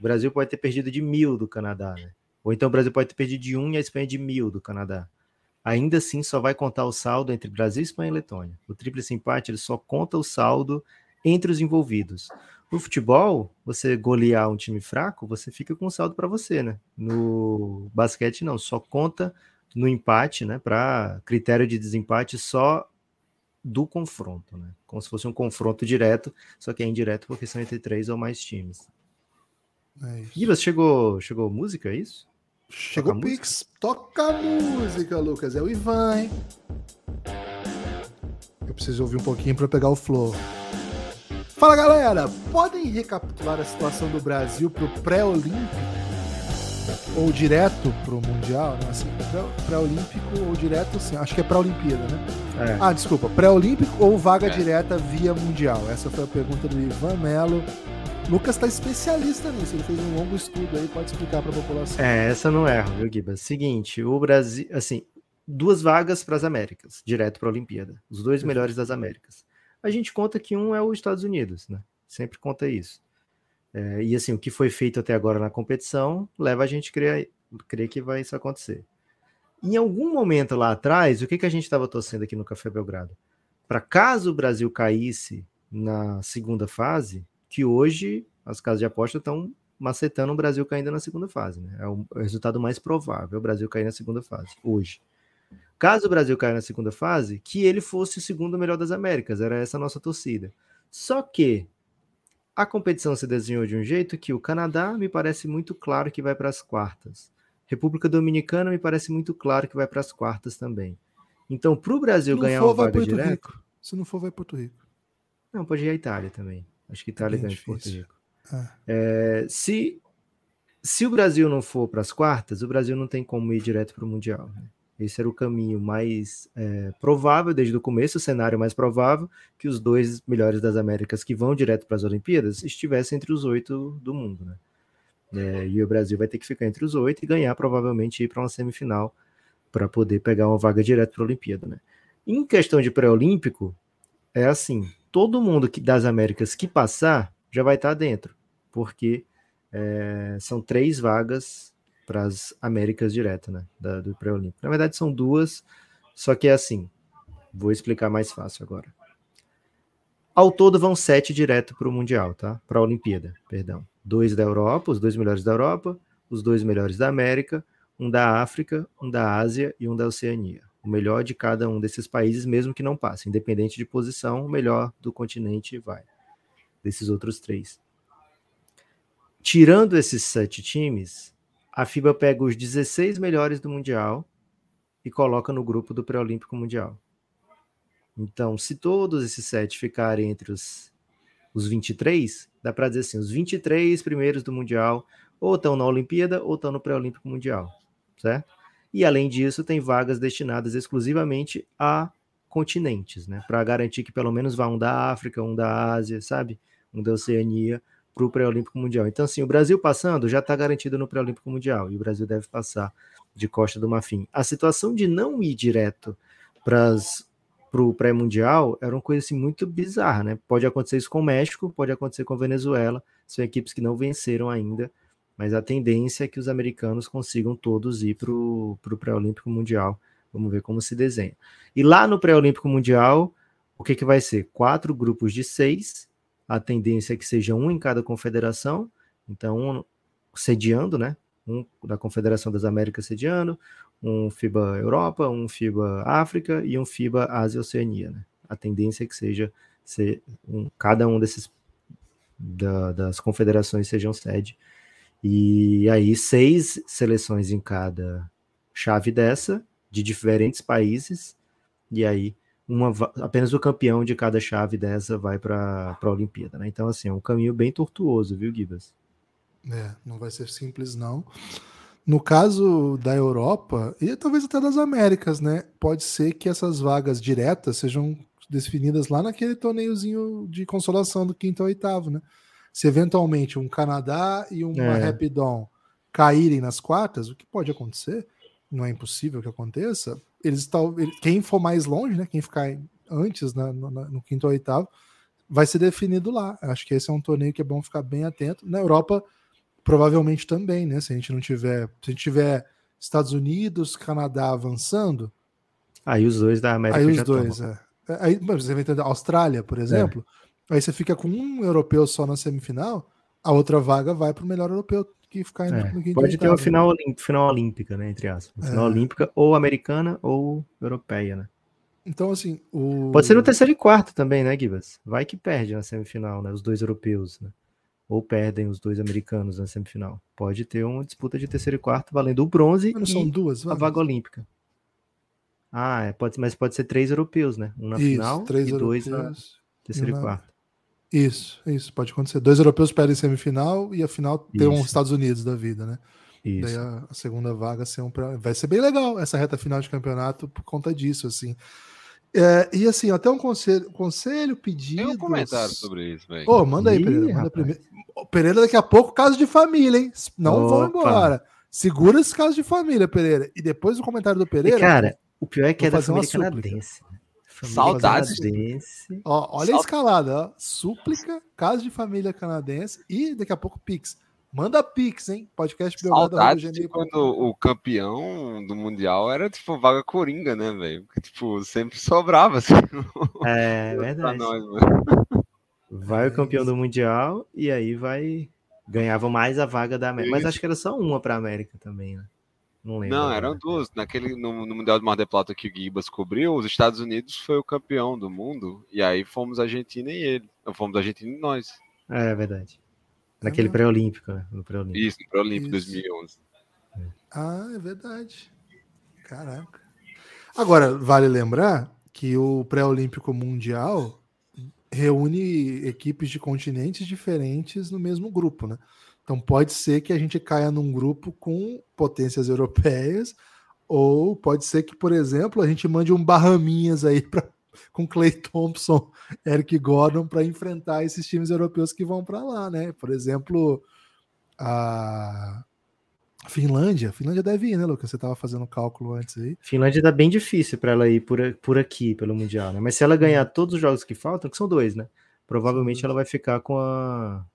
O Brasil pode ter perdido de mil do Canadá, né? Ou então o Brasil pode ter perdido de um e a Espanha de mil do Canadá. Ainda assim, só vai contar o saldo entre Brasil, Espanha e Letônia. O tríplice empate ele só conta o saldo entre os envolvidos. No futebol, você golear um time fraco, você fica com saldo para você, né? No basquete, não, só conta no empate, né? Para critério de desempate só do confronto, né? Como se fosse um confronto direto, só que é indireto porque são entre três ou mais times. É chegou, chegou música, é isso? Chegou o Pix. Toca música, Lucas. É o Ivan, hein? Eu preciso ouvir um pouquinho para pegar o flow. Fala galera, podem recapitular a situação do Brasil para o pré-olímpico? Ou direto para o Mundial? Né? Assim, pré-olímpico ou direto, assim, acho que é pré-olimpíada, né? É. Ah, desculpa, pré-olímpico ou vaga é. direta via Mundial? Essa foi a pergunta do Ivan Melo. Lucas está especialista nisso, ele fez um longo estudo aí, pode explicar para a população. É, essa não erro, viu, Giba? Seguinte, o Brasil, assim, duas vagas para as Américas, direto para a Olimpíada, os dois melhores das Américas a gente conta que um é os Estados Unidos, né? Sempre conta isso. É, e assim, o que foi feito até agora na competição leva a gente a crer, crer que vai isso acontecer. Em algum momento lá atrás, o que, que a gente estava torcendo aqui no Café Belgrado? Para caso o Brasil caísse na segunda fase, que hoje as casas de aposta estão macetando o Brasil caindo na segunda fase. Né? É o resultado mais provável, o Brasil cair na segunda fase, hoje. Caso o Brasil caia na segunda fase, que ele fosse o segundo melhor das Américas, era essa a nossa torcida. Só que a competição se desenhou de um jeito que o Canadá me parece muito claro que vai para as quartas. República Dominicana me parece muito claro que vai para as quartas também. Então, para o Brasil ganhar for, uma vaga direto... Se não for, vai Porto Rico. Não, pode ir a Itália também. Acho que Itália ganha de Porto Rico. Ah. É, se, se o Brasil não for para as quartas, o Brasil não tem como ir direto para o Mundial. Né? Esse era o caminho mais é, provável desde o começo, o cenário mais provável, que os dois melhores das Américas que vão direto para as Olimpíadas estivessem entre os oito do mundo, né? É, e o Brasil vai ter que ficar entre os oito e ganhar, provavelmente, ir para uma semifinal para poder pegar uma vaga direto para a Olimpíada, né? Em questão de pré-olímpico, é assim: todo mundo que, das Américas que passar já vai estar dentro, porque é, são três vagas para as Américas direto, né? Da, do pré-olímpico. Na verdade, são duas, só que é assim. Vou explicar mais fácil agora. Ao todo vão sete direto para o Mundial, tá? Para a Olimpíada, perdão. Dois da Europa, os dois melhores da Europa, os dois melhores da América, um da África, um da Ásia e um da Oceania. O melhor de cada um desses países, mesmo que não passe, independente de posição, o melhor do continente vai. Desses outros três. Tirando esses sete times, a FIBA pega os 16 melhores do Mundial e coloca no grupo do Pré-Olímpico Mundial. Então, se todos esses sete ficarem entre os, os 23, dá para dizer assim: os 23 primeiros do Mundial ou estão na Olimpíada ou estão no Pré-Olímpico Mundial, certo? E além disso, tem vagas destinadas exclusivamente a continentes, né? Para garantir que pelo menos vá um da África, um da Ásia, sabe? Um da Oceania para o pré-olímpico mundial. Então, assim, o Brasil passando já está garantido no pré-olímpico mundial e o Brasil deve passar de Costa do Marfim. A situação de não ir direto para o pré-mundial era uma coisa assim, muito bizarra, né? Pode acontecer isso com o México, pode acontecer com a Venezuela, são equipes que não venceram ainda, mas a tendência é que os americanos consigam todos ir para o pré-olímpico mundial. Vamos ver como se desenha. E lá no pré-olímpico mundial, o que, que vai ser? Quatro grupos de seis a tendência é que seja um em cada confederação, então um sediando, né? Um da Confederação das Américas sediando, um FIBA Europa, um FIBA África e um FIBA Ásia Oceania. Né? A tendência é que seja ser um, cada um desses da, das confederações sejam sede. E aí seis seleções em cada chave dessa, de diferentes países, e aí uma, apenas o campeão de cada chave dessa vai para a Olimpíada, né? Então, assim, é um caminho bem tortuoso, viu, Gibas? É, não vai ser simples, não. No caso da Europa, e talvez até das Américas, né? Pode ser que essas vagas diretas sejam definidas lá naquele torneiozinho de consolação do quinto ao oitavo, né? Se eventualmente um Canadá e uma é. Rapidon caírem nas quartas, o que pode acontecer, não é impossível que aconteça, eles estão. Quem for mais longe, né? Quem ficar antes né, no, no quinto ou oitavo, vai ser definido lá. Acho que esse é um torneio que é bom ficar bem atento. Na Europa, provavelmente também, né? Se a gente não tiver. Se a gente tiver Estados Unidos, Canadá avançando. Aí os dois da América. Aí os dois, é. é. Aí, você vai entender, Austrália, por exemplo. É. Aí você fica com um europeu só na semifinal, a outra vaga vai para o melhor europeu que ficar é, no Pode ter uma final, final olímpica, né? Entre aspas. Final é. olímpica ou americana ou europeia, né? Então, assim. O... Pode ser no terceiro e quarto também, né, Gibas? Vai que perde na semifinal, né? Os dois europeus, né? Ou perdem os dois americanos na semifinal. Pode ter uma disputa de terceiro e quarto valendo o bronze mas são duas, a vaga olímpica. Ah, é, pode, mas pode ser três europeus, né? Um na Isso, final e dois na terceiro e, e quarto. Isso, isso, pode acontecer. Dois europeus perdem semifinal e a final tem um Estados Unidos da vida, né? Isso. Daí a, a segunda vaga ser um pra... vai ser bem legal essa reta final de campeonato por conta disso, assim. É, e assim, até um conselho, conselho pedido. Tem um comentário sobre isso, velho. Ô, manda aí, Ih, Pereira. Manda primeiro. Pereira, daqui a pouco, caso de família, hein? Não Opa. vão embora. Segura esse caso de família, Pereira. E depois o comentário do Pereira. E cara, o pior é que é da família canadense. Saudades. Ó, olha a escalada, ó. Súplica, casa de família canadense e daqui a pouco Pix. Manda Pix, hein? Podcast Saudades de quando o campeão do Mundial era, tipo, vaga coringa, né, velho? Tipo, sempre sobrava, assim. (laughs) É, verdade. Nós, vai o campeão do Mundial e aí vai... Ganhava mais a vaga da América. Mas acho que era só uma pra América também, né? Não lembro. Não, eram duas. Naquele, no, no Mundial de Mar del Plata que o Gibas cobriu, os Estados Unidos foi o campeão do mundo. E aí fomos a Argentina e ele. Fomos a Argentina e nós. É, é verdade. Naquele ah, pré-olímpico, né? No pré-olímpico. Isso, no pré-olímpico 2011. É. Ah, é verdade. Caraca. Agora, vale lembrar que o pré-olímpico mundial reúne equipes de continentes diferentes no mesmo grupo, né? Então pode ser que a gente caia num grupo com potências europeias, ou pode ser que, por exemplo, a gente mande um Barraminhas aí pra, com Clay Thompson, Eric Gordon para enfrentar esses times europeus que vão para lá, né? Por exemplo, a Finlândia, Finlândia deve ir, né, Lucas? Você estava fazendo cálculo antes aí. Finlândia tá bem difícil para ela ir por, por aqui, pelo Mundial, né? Mas se ela ganhar uhum. todos os jogos que faltam, que são dois, né? Provavelmente ela vai ficar com a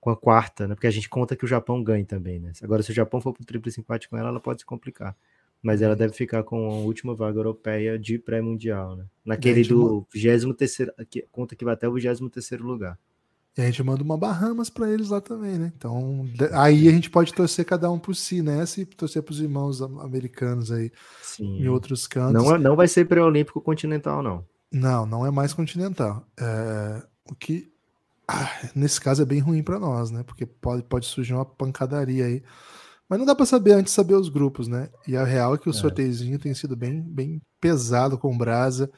com a quarta, né? Porque a gente conta que o Japão ganhe também, né? Agora, se o Japão for pro triplo empate com ela, ela pode se complicar. Mas ela deve ficar com a última vaga europeia de pré-mundial, né? Naquele do 23 conta que vai até o 23 lugar. E a gente manda uma Bahamas para eles lá também, né? Então, aí a gente pode torcer cada um por si, né? Se torcer para os irmãos americanos aí Sim. em outros cantos. Não, é, não vai ser pré-olímpico continental, não. Não, não é mais continental. É, o que ah, nesse caso é bem ruim para nós, né? Porque pode, pode surgir uma pancadaria aí. Mas não dá para saber antes de saber os grupos, né? E a real é que o é. sorteiozinho tem sido bem, bem pesado com brasa.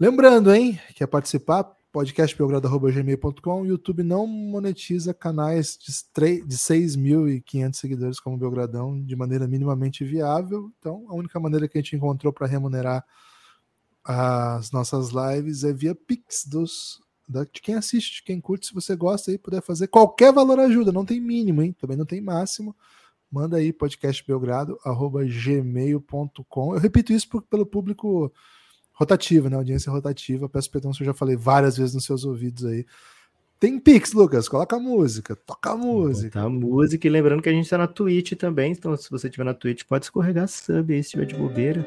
Lembrando, hein? Quer participar? podcastbelgrado.gmail.com YouTube não monetiza canais de, de 6.500 seguidores como Belgradão de maneira minimamente viável. Então, a única maneira que a gente encontrou para remunerar as nossas lives é via Pix dos de quem assiste, de quem curte, se você gosta aí, puder fazer qualquer valor ajuda, não tem mínimo, hein? Também não tem máximo. Manda aí podcastbelgrado@gmail.com. Eu repito isso por, pelo público rotativo, né? Audiência rotativa. Peço perdão se eu já falei várias vezes nos seus ouvidos aí. Tem Pix, Lucas, coloca a música, toca a música. Tá a música e lembrando que a gente tá na Twitch também, então se você tiver na Twitch pode escorregar sub aí se tiver de bobeira.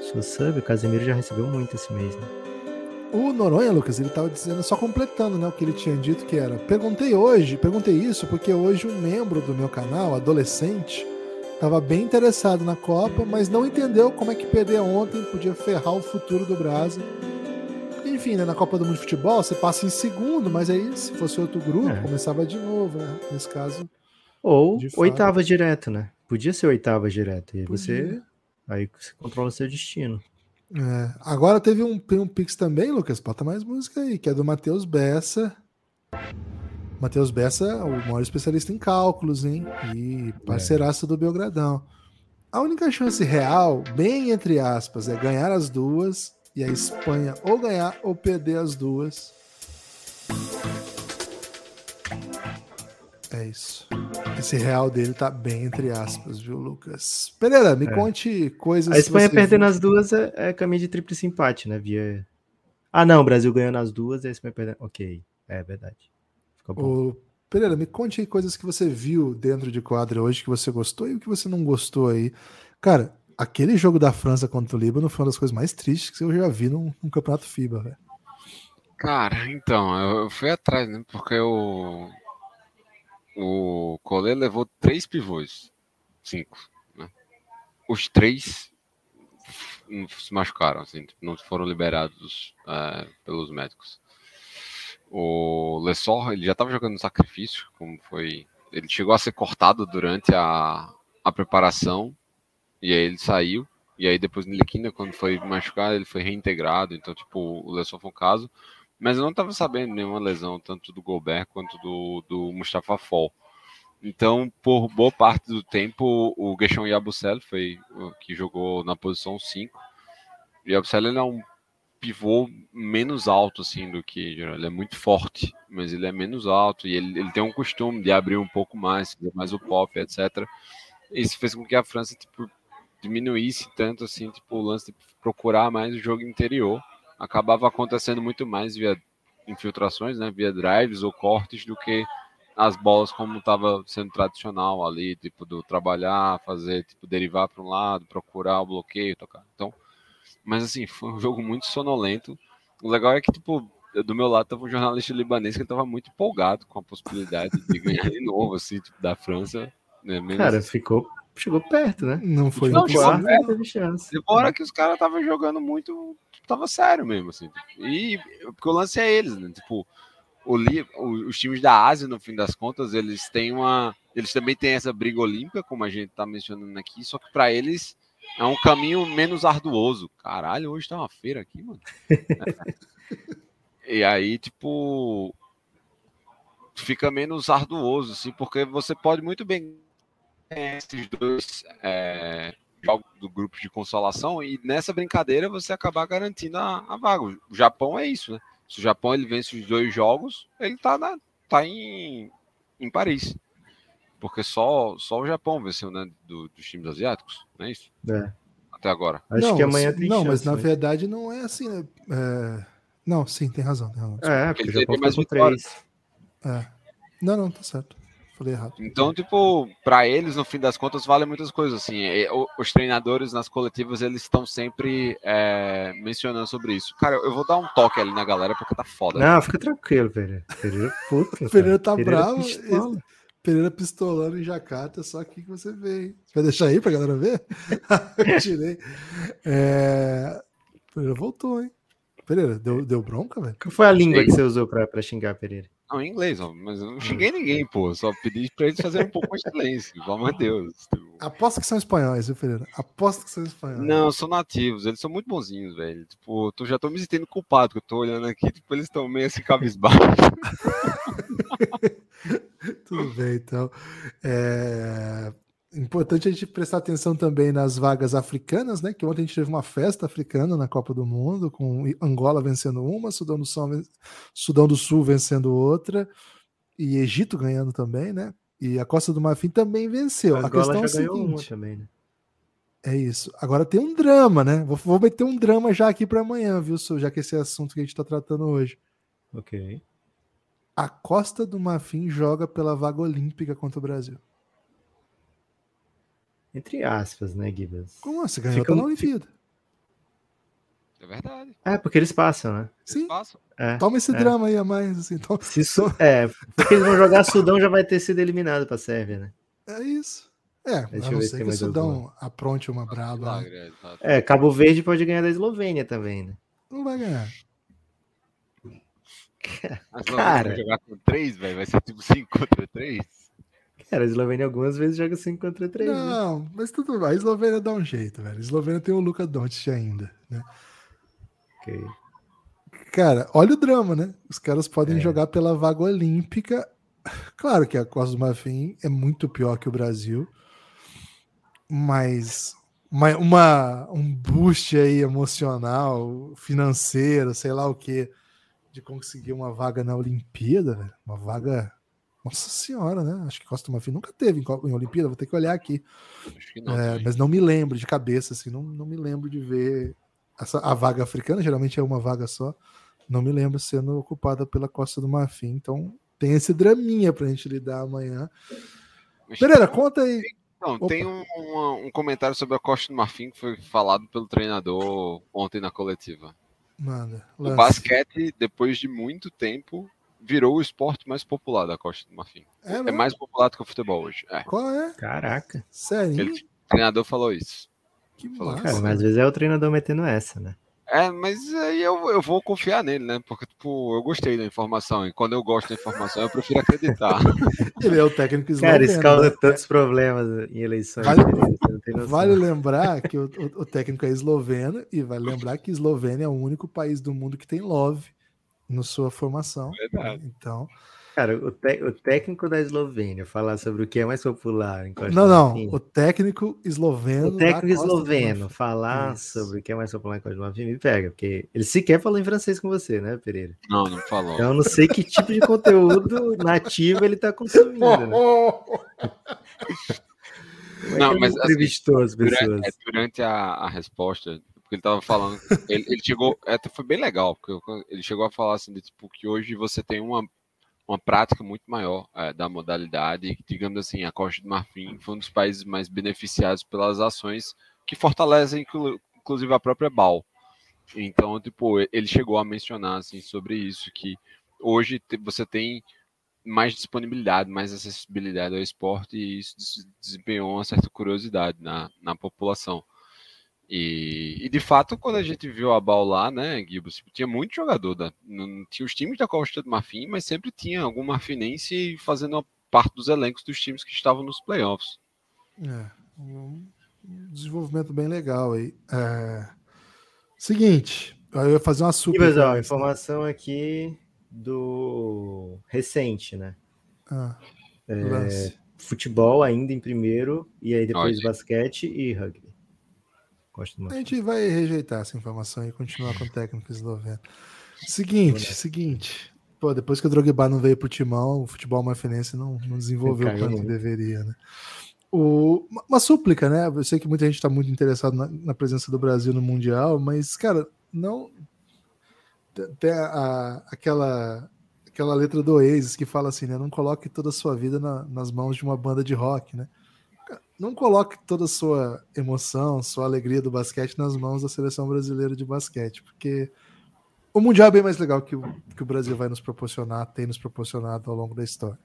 Sua sub, o Casemiro já recebeu muito esse mês, né? O Noronha, Lucas, ele estava dizendo, só completando né, o que ele tinha dito, que era. Perguntei hoje, perguntei isso porque hoje um membro do meu canal, adolescente, estava bem interessado na Copa, mas não entendeu como é que perder ontem podia ferrar o futuro do Brasil. Enfim, né, na Copa do Mundo de Futebol, você passa em segundo, mas aí, se fosse outro grupo, é. começava de novo, né? Nesse caso. Ou oitava direto, né? Podia ser oitava direto. E Podia. você. Aí você controla seu destino. É, agora teve um, um Pix também, Lucas. Bota mais música aí, que é do Matheus Bessa. Matheus Bessa, o maior especialista em cálculos, hein? E parceiraço é. do Belgradão. A única chance real, bem entre aspas, é ganhar as duas e a Espanha ou ganhar ou perder as duas. É isso. Esse real dele tá bem entre aspas, viu, Lucas? Pereira, me é. conte coisas. A Espanha perdendo viu. as duas é, é, caminho de tríplice empate, né? Via. Ah, não, o Brasil ganhando as duas e a Espanha perdendo. Ok, é verdade. O Pereira, me conte aí coisas que você viu dentro de quadra hoje que você gostou e o que você não gostou aí. Cara, aquele jogo da França contra o Líbano foi uma das coisas mais tristes que eu já vi num, num campeonato FIBA, velho. Cara, então, eu fui atrás, né? Porque o, o Colê levou três pivôs. Cinco. Né? Os três se machucaram, assim, não foram liberados é, pelos médicos. O Lessor, ele já estava jogando no sacrifício, como foi. Ele chegou a ser cortado durante a, a preparação, e aí ele saiu. E aí depois no Liquina, quando foi machucado, ele foi reintegrado. Então, tipo, o Lessor foi um caso. Mas eu não estava sabendo nenhuma lesão, tanto do Gobert quanto do, do Mustafa Fall. Então, por boa parte do tempo, o Geshon Yabusel foi que jogou na posição 5. O é um pivô menos alto assim do que ele é muito forte, mas ele é menos alto e ele, ele tem um costume de abrir um pouco mais, mais o pop, etc. Isso fez com que a França tipo, diminuísse tanto assim, tipo, o lance de procurar mais o jogo interior. Acabava acontecendo muito mais via infiltrações, né, via drives ou cortes do que as bolas como estava sendo tradicional ali, tipo do trabalhar, fazer, tipo derivar para um lado, procurar o bloqueio, tocar. Então, mas assim, (laughs) foi um jogo muito sonolento. O legal é que, tipo, do meu lado tava um jornalista libanês que estava muito empolgado com a possibilidade de ganhar de novo, assim, tipo, da França. Né? Cara, ficou, chegou perto, né? Não foi não, quarto, teve chance. Demora que os caras estavam jogando muito, tava sério mesmo, assim. E porque o lance é eles, né? Tipo, o, os times da Ásia, no fim das contas, eles têm uma. Eles também têm essa briga olímpica, como a gente tá mencionando aqui, só que para eles é um caminho menos arduoso. Caralho, hoje tá uma feira aqui, mano. (laughs) e aí, tipo, fica menos arduoso, assim, porque você pode muito bem esses dois é, jogos do grupo de consolação e nessa brincadeira você acabar garantindo a, a, vaga. O Japão é isso, né? Se o Japão ele vence os dois jogos, ele tá, na, tá em, em Paris porque só, só o Japão venceu, né, do, dos times asiáticos, não é isso? É. Até agora. Acho não, que amanhã tem Não, chance, mas na né? verdade não é assim, né? É... Não, sim, tem razão. Tem razão. É, porque o Japão tem mais três. É. Não, não, tá certo. Falei errado. Então, tipo, para eles, no fim das contas, vale muitas coisas. Assim, os treinadores nas coletivas, eles estão sempre é, mencionando sobre isso. Cara, eu vou dar um toque ali na galera porque tá foda. Não, fica tranquilo, Pereira. Pereira, puta, (laughs) Pereira tá Pereira bravo. Pereira pistolando em Jacarta, só aqui que você vê. Hein? Vai deixar aí pra galera ver? (laughs) Eu tirei. É... Pereira voltou, hein? Pereira, deu, deu bronca, velho? Qual foi a língua que você usou pra, pra xingar Pereira? Não, em inglês, mas eu não xinguei ninguém, pô. Só pedi pra eles fazerem um pouco de silêncio, pelo amor de Deus. Aposto que são espanhóis, viu, Pereira? Aposto que são espanhóis. Não, são nativos, eles são muito bonzinhos, velho. Tipo, eu já tô me sentindo culpado, que eu tô olhando aqui, tipo, eles estão meio assim cabisbaixo. (laughs) Tudo bem, então. É importante a gente prestar atenção também nas vagas africanas, né? Que ontem a gente teve uma festa africana na Copa do Mundo, com Angola vencendo uma, Sudão do Sul, Sudão do Sul vencendo outra, e Egito ganhando também, né? E a Costa do Marfim também venceu. A, a questão é a seguinte. Também, né? É isso. Agora tem um drama, né? Vou, vou meter um drama já aqui para amanhã, viu, Já que esse é assunto que a gente está tratando hoje. Ok a Costa do Marfim joga pela vaga olímpica contra o Brasil. Entre aspas, né, Gibas? Como assim? Ganhou Fica... na Olimpíada. É verdade. É, porque eles passam, né? Sim. Passam. É, Toma esse é. drama aí a mais. Assim, toma... Se isso... É, porque eles vão jogar Sudão já vai ter sido eliminado para a Sérvia, né? É isso. É, Deixa a não ser que o Sudão alguma. apronte uma braba. Né? É, Cabo Verde pode ganhar da Eslovênia também, né? Não vai ganhar. (laughs) Mas cara, vai jogar com 3, velho, vai ser tipo 5 contra 3. Cara, a Eslovênia algumas vezes joga 5 contra 3. Né? Não, né? mas tudo bem. A Eslovênia dá um jeito, velho. A Eslovênia tem o Luka Doncic ainda, né? Ok. Cara, olha o drama, né? Os caras podem é. jogar pela vaga olímpica. Claro que a Costa do Marfim é muito pior que o Brasil, mas uma, uma, um boost aí emocional, financeiro, sei lá o que, de conseguir uma vaga na Olimpíada, velho. Uma vaga. Nossa senhora, né? Acho que Costa Marfim nunca teve em, em Olimpíada, vou ter que olhar aqui. Não, é, mas não me lembro de cabeça, assim, não, não me lembro de ver essa, a vaga africana, geralmente é uma vaga só. Não me lembro sendo ocupada pela Costa do Marfim. Então tem esse draminha pra gente lidar amanhã. Pereira, conta aí. Não, tem um, um, comentário sobre a Costa do Marfim que foi falado pelo treinador ontem na coletiva. Manda. Lance. O basquete, depois de muito tempo, virou o esporte mais popular da Costa do Marfim. É, é mais popular do que o futebol hoje. É. Qual é? Caraca. Sério? Ele, o treinador falou isso. Que falou Cara, mas às vezes é o treinador metendo essa, né? É, mas aí eu, eu vou confiar nele, né? Porque, tipo, eu gostei da informação. E quando eu gosto da informação, eu prefiro acreditar. (laughs) Ele é o técnico esloveno. Cara, isso causa né? tantos problemas em eleições. Vale, vale lembrar que o, o, o, técnico é esloveno e vale lembrar que Eslovênia é o único país do mundo que tem love na sua formação. Verdade. Então, Cara, o, o, técnico da Eslovênia falar sobre o que é mais popular em Costa Não, não. O técnico esloveno. O técnico esloveno falar Isso. sobre o que é mais popular em Costa do Marfim me pega, porque ele sequer falou em francês com você, né, Pereira? Não, não falou. Então eu não sei que tipo de conteúdo nativo ele tá consumindo. Né? (laughs) não, mas entrevistou assim, as pessoas. Durante, é, durante a, a resposta, ele tava falando, ele, ele chegou, até foi bem legal, porque ele chegou a falar assim, de, tipo, que hoje você tem uma uma prática muito maior é, da modalidade. Digamos assim, a Costa do Marfim foi um dos países mais beneficiados pelas ações que fortalecem, inclusive, a própria BAL. Então, tipo, ele chegou a mencionar assim, sobre isso, que hoje você tem mais disponibilidade, mais acessibilidade ao esporte e isso desempenhou uma certa curiosidade na, na população. E, e, de fato, quando a gente viu a Bal lá, né, Gibbs, tinha muito jogador. Da, não, tinha os times da Costa do Marfim, mas sempre tinha algum marfinense fazendo parte dos elencos dos times que estavam nos playoffs. É, um desenvolvimento bem legal aí. É... Seguinte, eu ia fazer uma super. E, pessoal, informação aqui do recente, né? Ah, é, futebol ainda em primeiro, e aí depois Olha. basquete e rugby. Gosto A gente vai rejeitar essa informação e continuar com o técnico esloveno. Seguinte, seguinte. Pô, depois que o Drogba não veio pro timão, o futebol marfinense não, não desenvolveu o quanto deveria, né? O, uma súplica, né? Eu sei que muita gente está muito interessado na, na, presença do Brasil no Mundial, mas, cara, não. Tem a, a, aquela, aquela letra do Oasis que fala assim, né? Não coloque toda a sua vida na, nas mãos de uma banda de rock, né? Não coloque toda a sua emoção, sua alegria do basquete nas mãos da seleção brasileira de basquete, porque o Mundial é bem mais legal que o, que o Brasil vai nos proporcionar, tem nos proporcionado ao longo da história.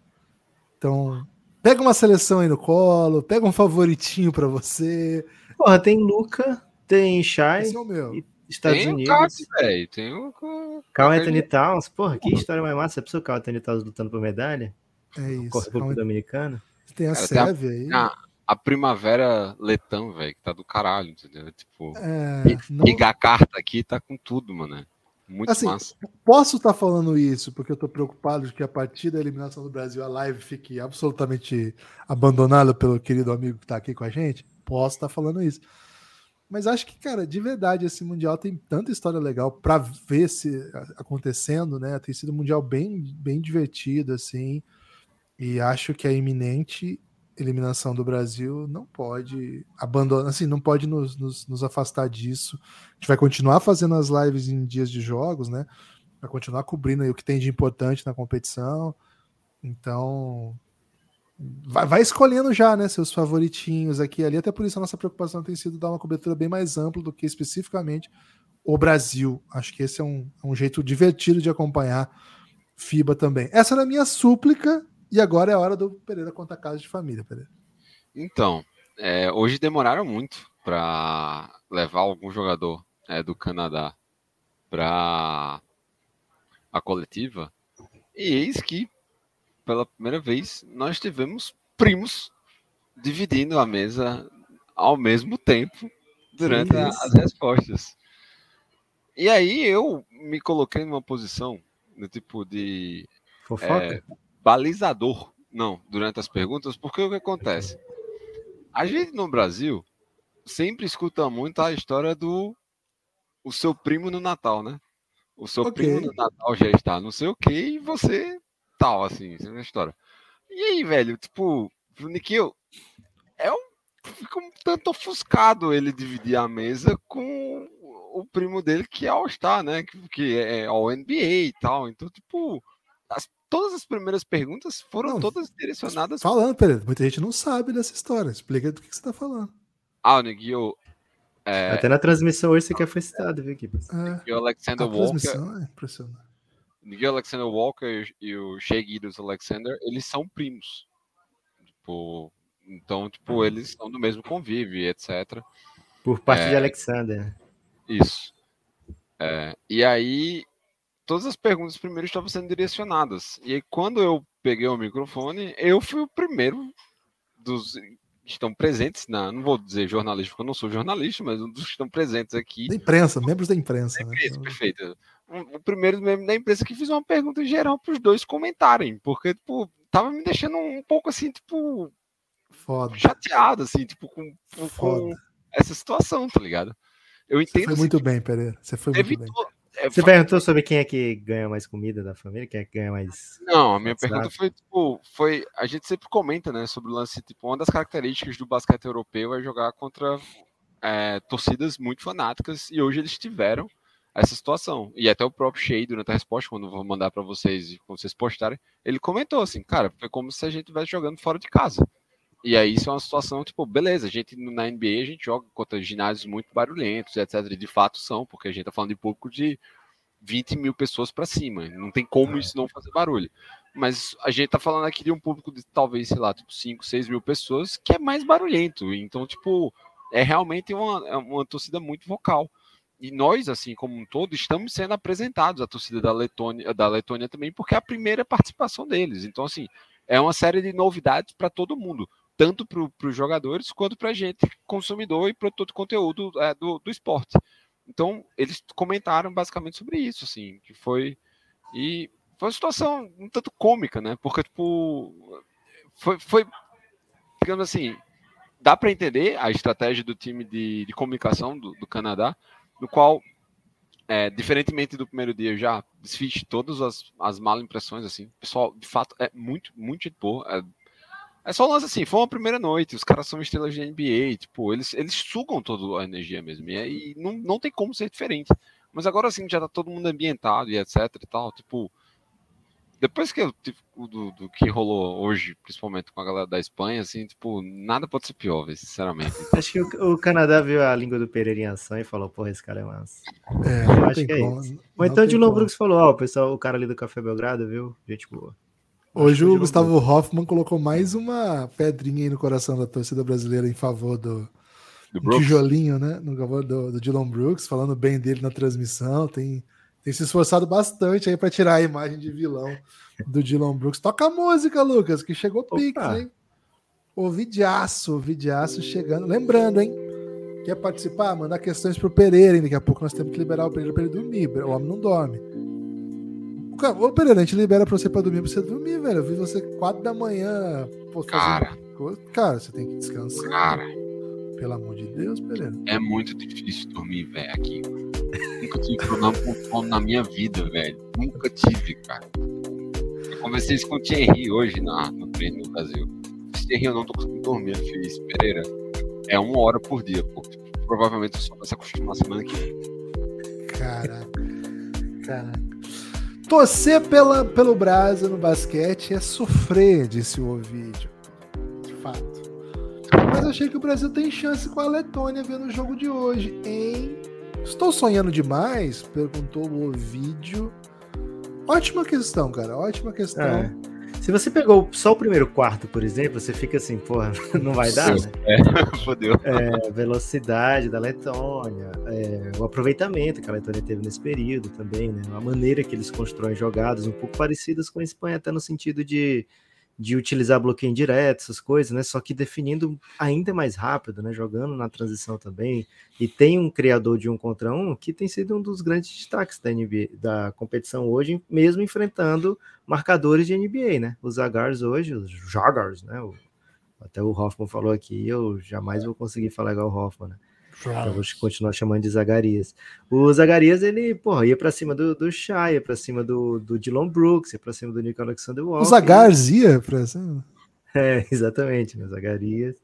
Então, pega uma seleção aí no colo, pega um favoritinho para você. Porra, tem Luca, tem Shai, Esse é o meu. Estados tem Unidos. O tem o Carl Anthony Towns. Porra, que história mais massa. Você pensou o Carl Anthony Towns lutando por medalha? É isso. Corre Calma... Dominicana. Tem a Sérvia aí. A, a primavera letão, velho, que tá do caralho, entendeu? Tipo, é, não... ligar a carta aqui tá com tudo, mano. Muito assim, massa. Posso estar tá falando isso porque eu tô preocupado de que a partir da eliminação do Brasil a live fique absolutamente abandonada pelo querido amigo que tá aqui com a gente? Posso estar tá falando isso. Mas acho que, cara, de verdade, esse Mundial tem tanta história legal para ver se acontecendo, né? Tem sido um Mundial bem, bem divertido, assim. E acho que é iminente eliminação do Brasil não pode abandonar, assim, não pode nos, nos, nos, afastar disso. A gente vai continuar fazendo as lives em dias de jogos, né? Vai continuar cobrindo o que tem de importante na competição. Então, vai, vai, escolhendo já, né, seus favoritinhos aqui e ali. Até por isso a nossa preocupação tem sido dar uma cobertura bem mais ampla do que especificamente o Brasil. Acho que esse é um, é um jeito divertido de acompanhar FIBA também. Essa era a minha súplica e agora é a hora do Pereira contar casa de família, Pereira. Então, é, hoje demoraram muito para levar algum jogador é, do Canadá para a coletiva. E eis que, pela primeira vez, nós tivemos primos dividindo a mesa ao mesmo tempo durante a, as respostas. E aí eu me coloquei numa posição do tipo de é, balizador, não, durante as perguntas, porque o que acontece? A gente no Brasil sempre escuta muito a história do o seu primo no Natal, né? O seu okay. primo no Natal já está não sei o que e você tal, assim, essa é a história. E aí, velho, tipo, o é um. Fica um tanto ofuscado ele dividir a mesa com o primo dele que é All-Star, né? Que, que é All-NBA e tal. Então, tipo, as, todas as primeiras perguntas foram não, todas direcionadas. Falando, Pedro, muita gente não sabe dessa história. Explica do que, que você tá falando. Ah, o Nikhil. É... Até na transmissão hoje você quer foi citado, viu, aqui? É, o Alexander Walker. É impressionante. Miguel Alexander Walker e o Shea Gildas Alexander, eles são primos. Tipo, então, tipo, uhum. eles são do mesmo convívio, etc. Por parte é, de Alexander. Isso. É, e aí, todas as perguntas primeiro estavam sendo direcionadas. E aí, quando eu peguei o microfone, eu fui o primeiro dos que estão presentes na, não vou dizer jornalista, porque eu não sou jornalista, mas um dos que estão presentes aqui. Da imprensa, membros da imprensa. Da imprensa né? Perfeito o primeiro membro da empresa que fiz uma pergunta geral para os dois comentarem, porque, tipo, tava me deixando um pouco assim, tipo, Foda. chateado, assim, tipo, com, com essa situação, tá ligado? Eu entendo. Você foi assim, muito bem, Pereira. Você foi muito bem. É, Você perguntou sobre quem é que ganha mais comida da família, quem é que ganha mais. Não, a minha pergunta foi, tipo, foi. A gente sempre comenta, né, sobre o lance, tipo, uma das características do basquete europeu é jogar contra é, torcidas muito fanáticas, e hoje eles tiveram essa situação. E até o próprio Shea, durante a resposta, quando eu vou mandar para vocês e quando vocês postarem, ele comentou assim, cara, foi como se a gente estivesse jogando fora de casa. E aí isso é uma situação, tipo, beleza, a gente na NBA a gente joga contra ginásios muito barulhentos, etc. E de fato são, porque a gente tá falando de público de 20 mil pessoas para cima. Não tem como é. isso não fazer barulho. Mas a gente tá falando aqui de um público de talvez, sei lá, tipo 5, 6 mil pessoas, que é mais barulhento. Então, tipo, é realmente uma, é uma torcida muito vocal e nós, assim como um todo, estamos sendo apresentados à torcida da Letônia, da Letônia também, porque é a primeira participação deles. Então, assim, é uma série de novidades para todo mundo, tanto para os jogadores quanto para a gente, consumidor e produtor de conteúdo é, do, do esporte. Então, eles comentaram basicamente sobre isso, assim, que foi. E foi uma situação um tanto cômica, né? Porque, tipo, foi, foi digamos assim, dá para entender a estratégia do time de, de comunicação do, do Canadá, no qual, é, diferentemente do primeiro dia, eu já desfiz todas as, as mal impressões, assim. O pessoal, de fato, é muito, muito boa. É, é só um lance assim, foi uma primeira noite, os caras são estrelas de NBA, tipo, eles, eles sugam toda a energia mesmo, e, e não, não tem como ser diferente. Mas agora assim, já tá todo mundo ambientado e etc e tal, tipo, depois que tipo, do, do, que rolou hoje, principalmente com a galera da Espanha, assim, tipo, nada pode ser pior, véio, sinceramente. (laughs) Acho que o, o, Canadá viu a língua do Pereira em ação e falou, porra, esse cara é massa. É, eu acho que é como, isso. Ou então de Dilon Brooks falou, ó, oh, o pessoal, o cara ali do Café Belgrado, viu? Gente boa. Hoje o Gustavo Hoffman colocou mais uma pedrinha aí no coração da torcida brasileira em favor do, do tijolinho, né? No favor do, do Dylan Brooks, falando bem dele na transmissão. Tem tem se esforçado bastante aí para tirar a imagem de vilão do Dylan Brooks. Toca a música, Lucas, que chegou Pix, hein? Ovidiaço, Ovidiaço chegando. Lembrando, hein? Quer participar? Mandar questões pro Pereira, hein? Daqui a pouco nós temos que liberar o Pereira para ele dormir. O homem não dorme. Ô, Pereira, a gente libera pra você pra dormir, pra você dormir, velho. Eu vi você quatro da manhã. Pô, cara. Cara, você tem que descansar. Cara. Pelo amor de Deus, Pereira. É muito difícil dormir, velho, aqui. Nunca tive problema com fome na minha vida, velho. Nunca tive, cara. Eu conversei isso com o Thierry hoje na, no treino no Brasil. Thierry, eu não tô conseguindo dormir, fiz. Pereira, é uma hora por dia, pô. Provavelmente eu só vai se acostumar semana que vem. Caraca. Caraca. Torcer pela, pelo Brasa no basquete é sofrer, disse o Ovidio. De fato. Mas achei que o Brasil tem chance com a Letônia vendo o jogo de hoje, hein? Estou sonhando demais? Perguntou o Ovidio. Ótima questão, cara. Ótima questão. É. Se você pegou só o primeiro quarto, por exemplo, você fica assim, porra, (laughs) não vai dar, Sim, né? É, (laughs) fodeu. É, velocidade da Letônia, é, o aproveitamento que a Letônia teve nesse período também, né? A maneira que eles constroem jogadas um pouco parecidas com a Espanha, até no sentido de, de utilizar bloqueio indireto, essas coisas, né? Só que definindo ainda mais rápido, né? Jogando na transição também. E tem um criador de um contra um que tem sido um dos grandes destaques da NBA, da competição hoje, mesmo enfrentando marcadores de NBA, né? Os Zagars hoje, os Jagars, né? O, até o Hoffman falou aqui, eu jamais vou conseguir falar igual o Hoffman, né? Então, vou continuar chamando de Zagarias. O Zagarias, ele, porra, ia pra cima do, do Shai, ia pra cima do, do Dylan Brooks, ia pra cima do Nico Alexander Walker. O Zagars ia pra cima? É, (laughs) exatamente, né? Zagarias.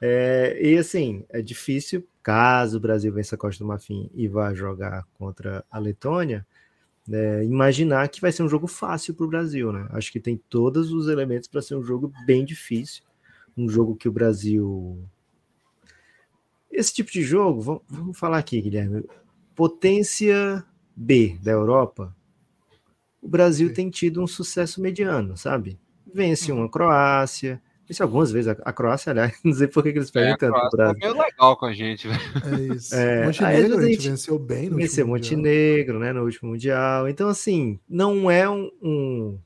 É, e assim, é difícil, caso o Brasil vença a Costa do Marfim e vá jogar contra a Letônia, é, imaginar que vai ser um jogo fácil para o Brasil, né? Acho que tem todos os elementos para ser um jogo bem difícil, um jogo que o Brasil esse tipo de jogo, vamos, vamos falar aqui, Guilherme. Potência B da Europa, o Brasil Sim. tem tido um sucesso mediano, sabe? Vence uma Croácia, vence algumas vezes a, a Croácia, aliás, (laughs) não sei por que, eles perdem é, tanto o Brasil. É legal com a gente, velho. É isso. É, Montenegro a gente, a gente venceu bem no Venceu Montenegro, mundial. né, no último Mundial. Então, assim, não é um, um,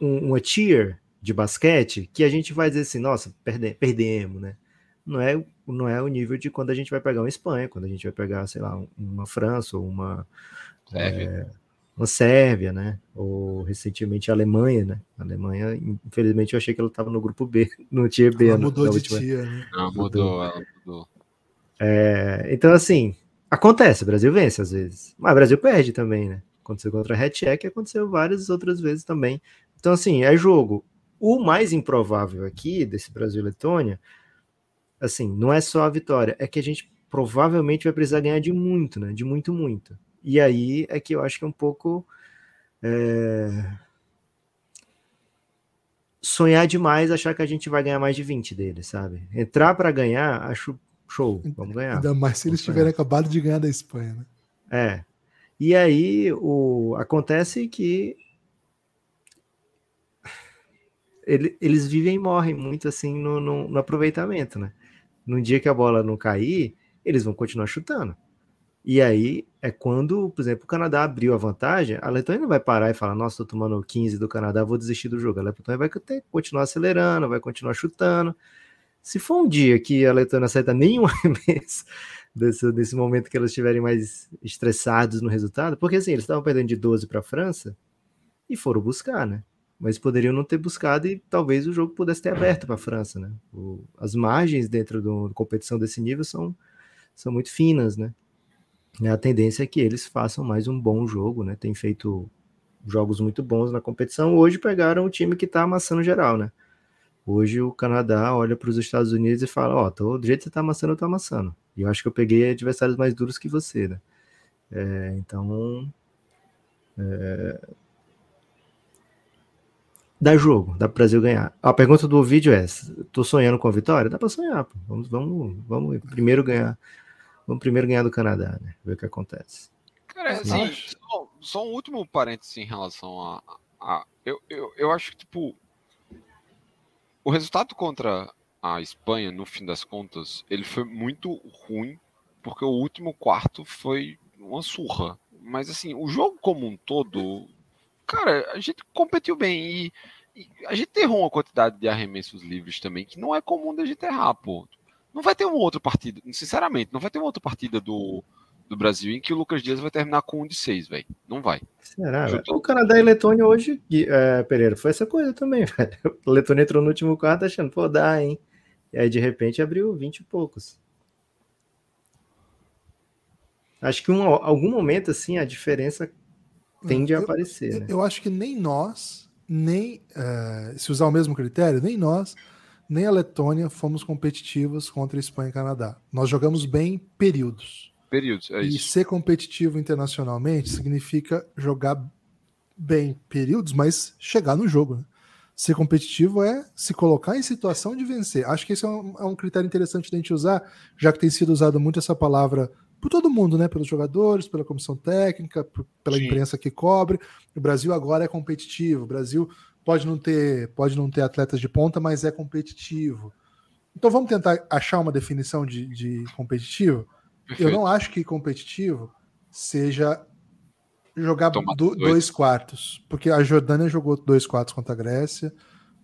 um uma tier de basquete que a gente vai dizer assim, nossa, perde, perdemos, né? Não é não é o nível de quando a gente vai pegar uma Espanha, quando a gente vai pegar, sei lá, uma França ou uma Sérvia, é, uma Sérvia, né? Ou recentemente a Alemanha, né? A Alemanha, infelizmente, eu achei que ela estava no grupo B, (laughs) no tier B. Ela mudou de última... tia, né? Não, mudou, ela mudou. É, então, assim, acontece, o Brasil vence às vezes, mas o Brasil perde também, né? Aconteceu contra a Hatcheck, aconteceu várias outras vezes também. Então, assim, é jogo. O mais improvável aqui desse Brasil-Letônia assim, não é só a vitória, é que a gente provavelmente vai precisar ganhar de muito, né? De muito, muito. E aí é que eu acho que é um pouco. É... Sonhar demais, achar que a gente vai ganhar mais de 20 deles, sabe? Entrar para ganhar, acho show, vamos ganhar. Ainda mais se eles tiverem acabado de ganhar da Espanha, né? É. E aí o... acontece que ele, eles vivem e morrem muito assim no, no, no aproveitamento, né? No dia que a bola não cair, eles vão continuar chutando. E aí é quando, por exemplo, o Canadá abriu a vantagem, a Letônia não vai parar e falar, nossa, tô tomando 15 do Canadá, vou desistir do jogo. A Letônia vai continuar acelerando, vai continuar chutando. Se for um dia que a Letônia acerta nenhum (laughs) arremesso desse, desse momento que eles estiverem mais estressados no resultado, porque assim, eles estavam perdendo de 12 para a França e foram buscar, né? Mas poderiam não ter buscado e talvez o jogo pudesse ter aberto para a França, né? O, as margens dentro da competição desse nível são, são muito finas, né? A tendência é que eles façam mais um bom jogo, né? Tem feito jogos muito bons na competição. Hoje pegaram o time que está amassando geral, né? Hoje o Canadá olha para os Estados Unidos e fala: Ó, oh, do jeito que você está amassando, eu tô amassando. E eu acho que eu peguei adversários mais duros que você, né? É, então, é, dá jogo, dá pro Brasil ganhar. A pergunta do vídeo é: tô sonhando com a vitória? Dá para sonhar, pô. Vamos, vamos, vamos primeiro ganhar. Vamos primeiro ganhar do Canadá, né? Ver o que acontece. Cara, assim, só, só, um último parênteses em relação a. a eu, eu, eu acho que, tipo. O resultado contra a Espanha, no fim das contas, ele foi muito ruim, porque o último quarto foi uma surra. Mas, assim, o jogo como um todo cara, a gente competiu bem e, e, a gente errou uma quantidade de arremessos livres também, que não é comum da gente errar, pô. Não vai ter uma outra partida, sinceramente, não vai ter uma outra partida do, do Brasil em que o Lucas Dias vai terminar com um de seis, velho. Não vai. Será? O Canadá e Letônia hoje, é, Pereira, foi essa coisa também, (laughs) velho. Letônia entrou no último quarto achando, pô, dá, hein? E aí, de repente, abriu 20 e poucos. Acho que em um, algum momento, assim, a diferença tende a aparecer. Eu, né? eu acho que nem nós, nem uh, se usar o mesmo critério, nem nós, nem a Letônia fomos competitivos contra a Espanha e Canadá. Nós jogamos bem períodos. Períodos, é e isso. E ser competitivo internacionalmente significa jogar bem períodos, mas chegar no jogo. Né? Ser competitivo é se colocar em situação de vencer. Acho que esse é um, é um critério interessante da gente usar, já que tem sido usado muito essa palavra por todo mundo, né? Pelos jogadores, pela comissão técnica, por, pela Sim. imprensa que cobre. O Brasil agora é competitivo. O Brasil pode não ter, pode não ter atletas de ponta, mas é competitivo. Então vamos tentar achar uma definição de, de competitivo. Perfeito. Eu não acho que competitivo seja jogar do, dois. quartos, porque a Jordânia jogou dois quartos contra a Grécia,